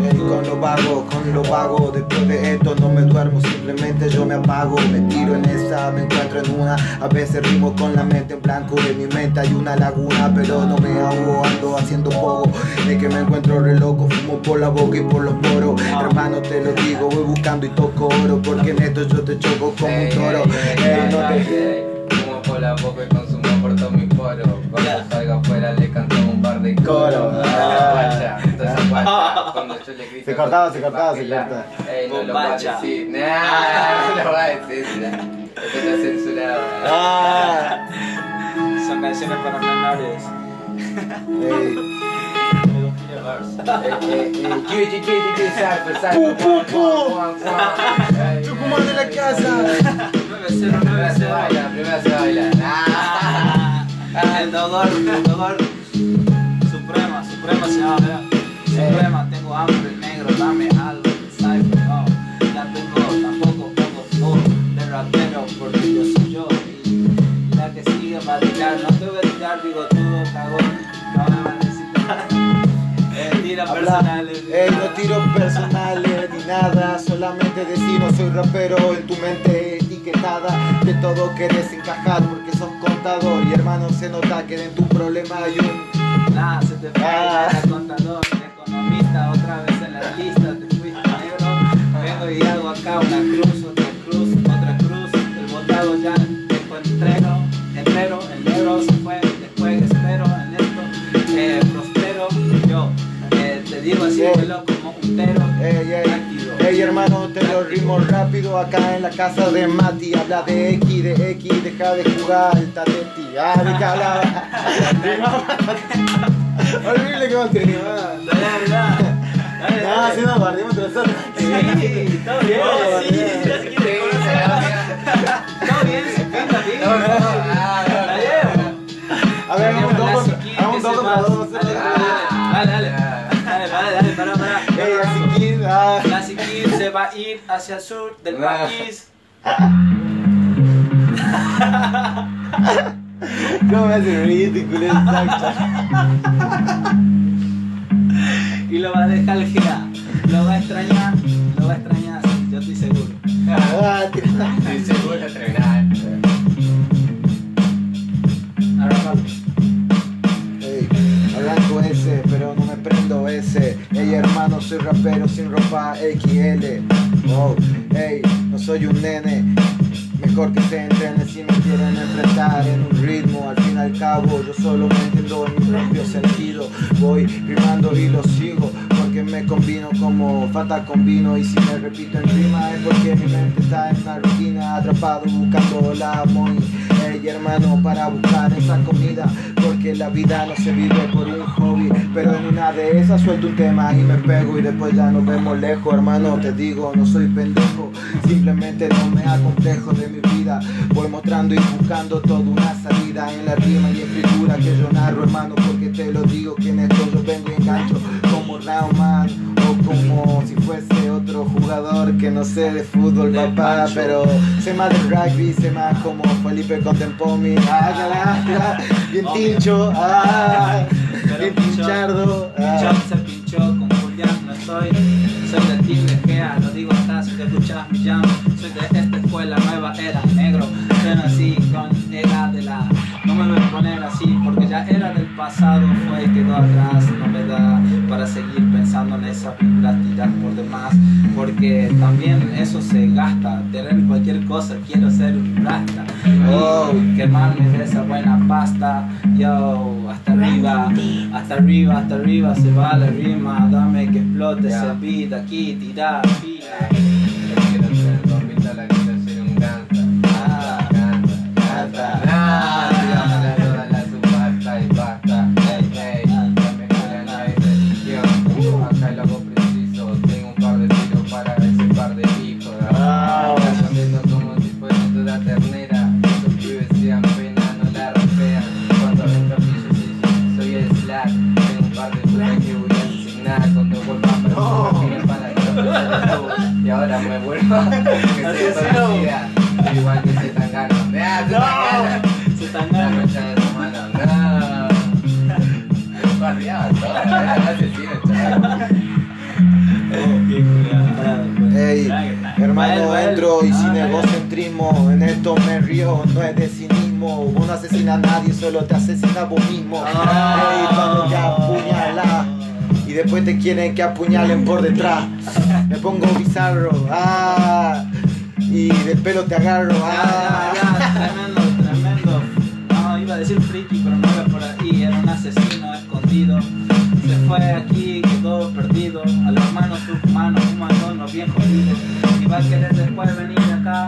Ey, con lo vago, con lo vago. Después de esto no me duermo, simplemente yo me apago. Me tiro en esa, me encuentro en una. A veces rimo con la mente en blanco En mi mente hay una laguna, pero no me ahogo Ando haciendo poco, es que me encuentro re loco Fumo por la boca y por los poros. Hermano te lo digo, voy buscando y toco oro Porque en esto yo te choco como un toro. Ey, no te... Fumo por la boca y consumo por todos mis poros. Cuando salga afuera le canto de Coro. coros. Ah. Guacha, entonces guacha. Cuando yo le grito. Se cortaba, se cortaba, se cortaba. Ey, no lo va a Bombacha. decir. Nah, no lo va a decir. está censurado. Ah, Son canciones para menores. ey. Eh, eh, eh, Yuji, Yuji, Yuji, salve, salve. Pu, pu, pu. Juan, Juan, Juan. Ey, Tucumán de la casa 9-0, Primero se 9-0. baila, primero se baila. Ah. Ah, el dolor, el dolor. Suprema, se ¿verdad? Suprema, tengo hambre negro, dame algo. No. Ya tengo tampoco poco flow de rapero porque yo soy yo. Y la que sigue va a tirar, no te voy a tirar cagón. Van a necesitar. Eh, tira Habla, personales. ey, no tiros personales ni nada, solamente decir no soy rapero en tu mente etiquetada, de todo querés encajar porque sos contador y hermano se nota que en tu problema hay un... Nada, se te fue, Ah. contador, economista, otra vez en la lista, te fuiste negro. Vengo y hago acá una cruz, otra cruz, otra cruz. El botado ya dejó entrero, entero, el negro se fue, después espero en esto, eh, prospero. Yo eh, te digo así, vuelo como un tero, rápido. ey hermano, te lo rimo rápido acá en la casa de Mati, habla de X, de X, deja de jugar, está de ti, ah, hablaba. Horrible que vos tenías. Dale, dale, dale. No, dale. si no, guardemos nosotros. Sí, todo bien, Oh, sí. Todo bien, se pinta bien. No, no, ah, no, no. A ver, hagamos dos contra- dos contra dos. Dale, dale, dale. Dale, dale, para, para. Ey, así que, ah. Se va a ir hacia el sur del Ah. país. ¿Cómo me hace ridículo? Y lo va a dejar girar. Lo va a extrañar. Lo va a extrañar, yo estoy seguro. soy rapero sin ropa XL. Oh, ey, no soy un nene. Mejor que se entrene si me quieren enfrentar en un ritmo. Al fin y al cabo, yo solo me entiendo en mi propio sentido. Voy rimando y lo sigo. Me combino como fata con vino. Y si me repito en rima es porque mi mente está en una rutina. Atrapado buscando la money. Ey, hermano, para buscar esa comida. Porque la vida no se vive por un hobby. Pero en una de esas suelto un tema y me pego. Y después ya nos vemos lejos, hermano. Te digo, no soy pendejo. Simplemente no me acomplejo de mi vida. Voy mostrando y buscando toda una salida en la rima y escritura que yo narro, hermano. Porque te lo digo que en esto yo vengo y engancho Rauman o como si fuese otro jugador que no sé de fútbol, Del papá. Pancho. Pero sé más de rugby, sé más como Felipe Contempomi. Ah, ya, bien Obvio. tincho, ah, Pero bien pinchardo. ah. Pinchó, se pinchó con Julián, no estoy. Soy de Gea, lo digo hasta si te escuchas mi jam. Soy de esta escuela nueva, era negro. Yo nací con era de la. No me voy a poner así porque ya era del pasado, fue y quedó atrás. No me da para seguir pensando en esas tirar por demás. Porque también eso se gasta. Tener cualquier cosa, quiero ser un rasta. Oh. Quemarme de esa buena pasta. Yo, hasta arriba, hasta arriba, hasta arriba se va la rima. Dame que explote Ya. ese beat aquí, tirar quiero Y ahora me vuelvo a que soy policía. Igual que se tan gano. Ah, se tan gano. Se tu mano. No. Barriazo. Era asesino, chaval. Ey, hermano, entro y sin egocentrismo. En esto me río, no es de cinismo. Vos no asesinas a nadie, solo te asesinas vos mismo. Ey, cuando te apuñalas y después te quieren que apuñalen por detrás. Me pongo bizarro, ah, y del pelo te agarro, ah. tremendo, tremendo. No, iba a decir friki, pero no era por ahí, era un asesino escondido. Se fue aquí, quedó perdido. A los hermanos humanos, un los bien jodidos. Y va a querer después venir acá.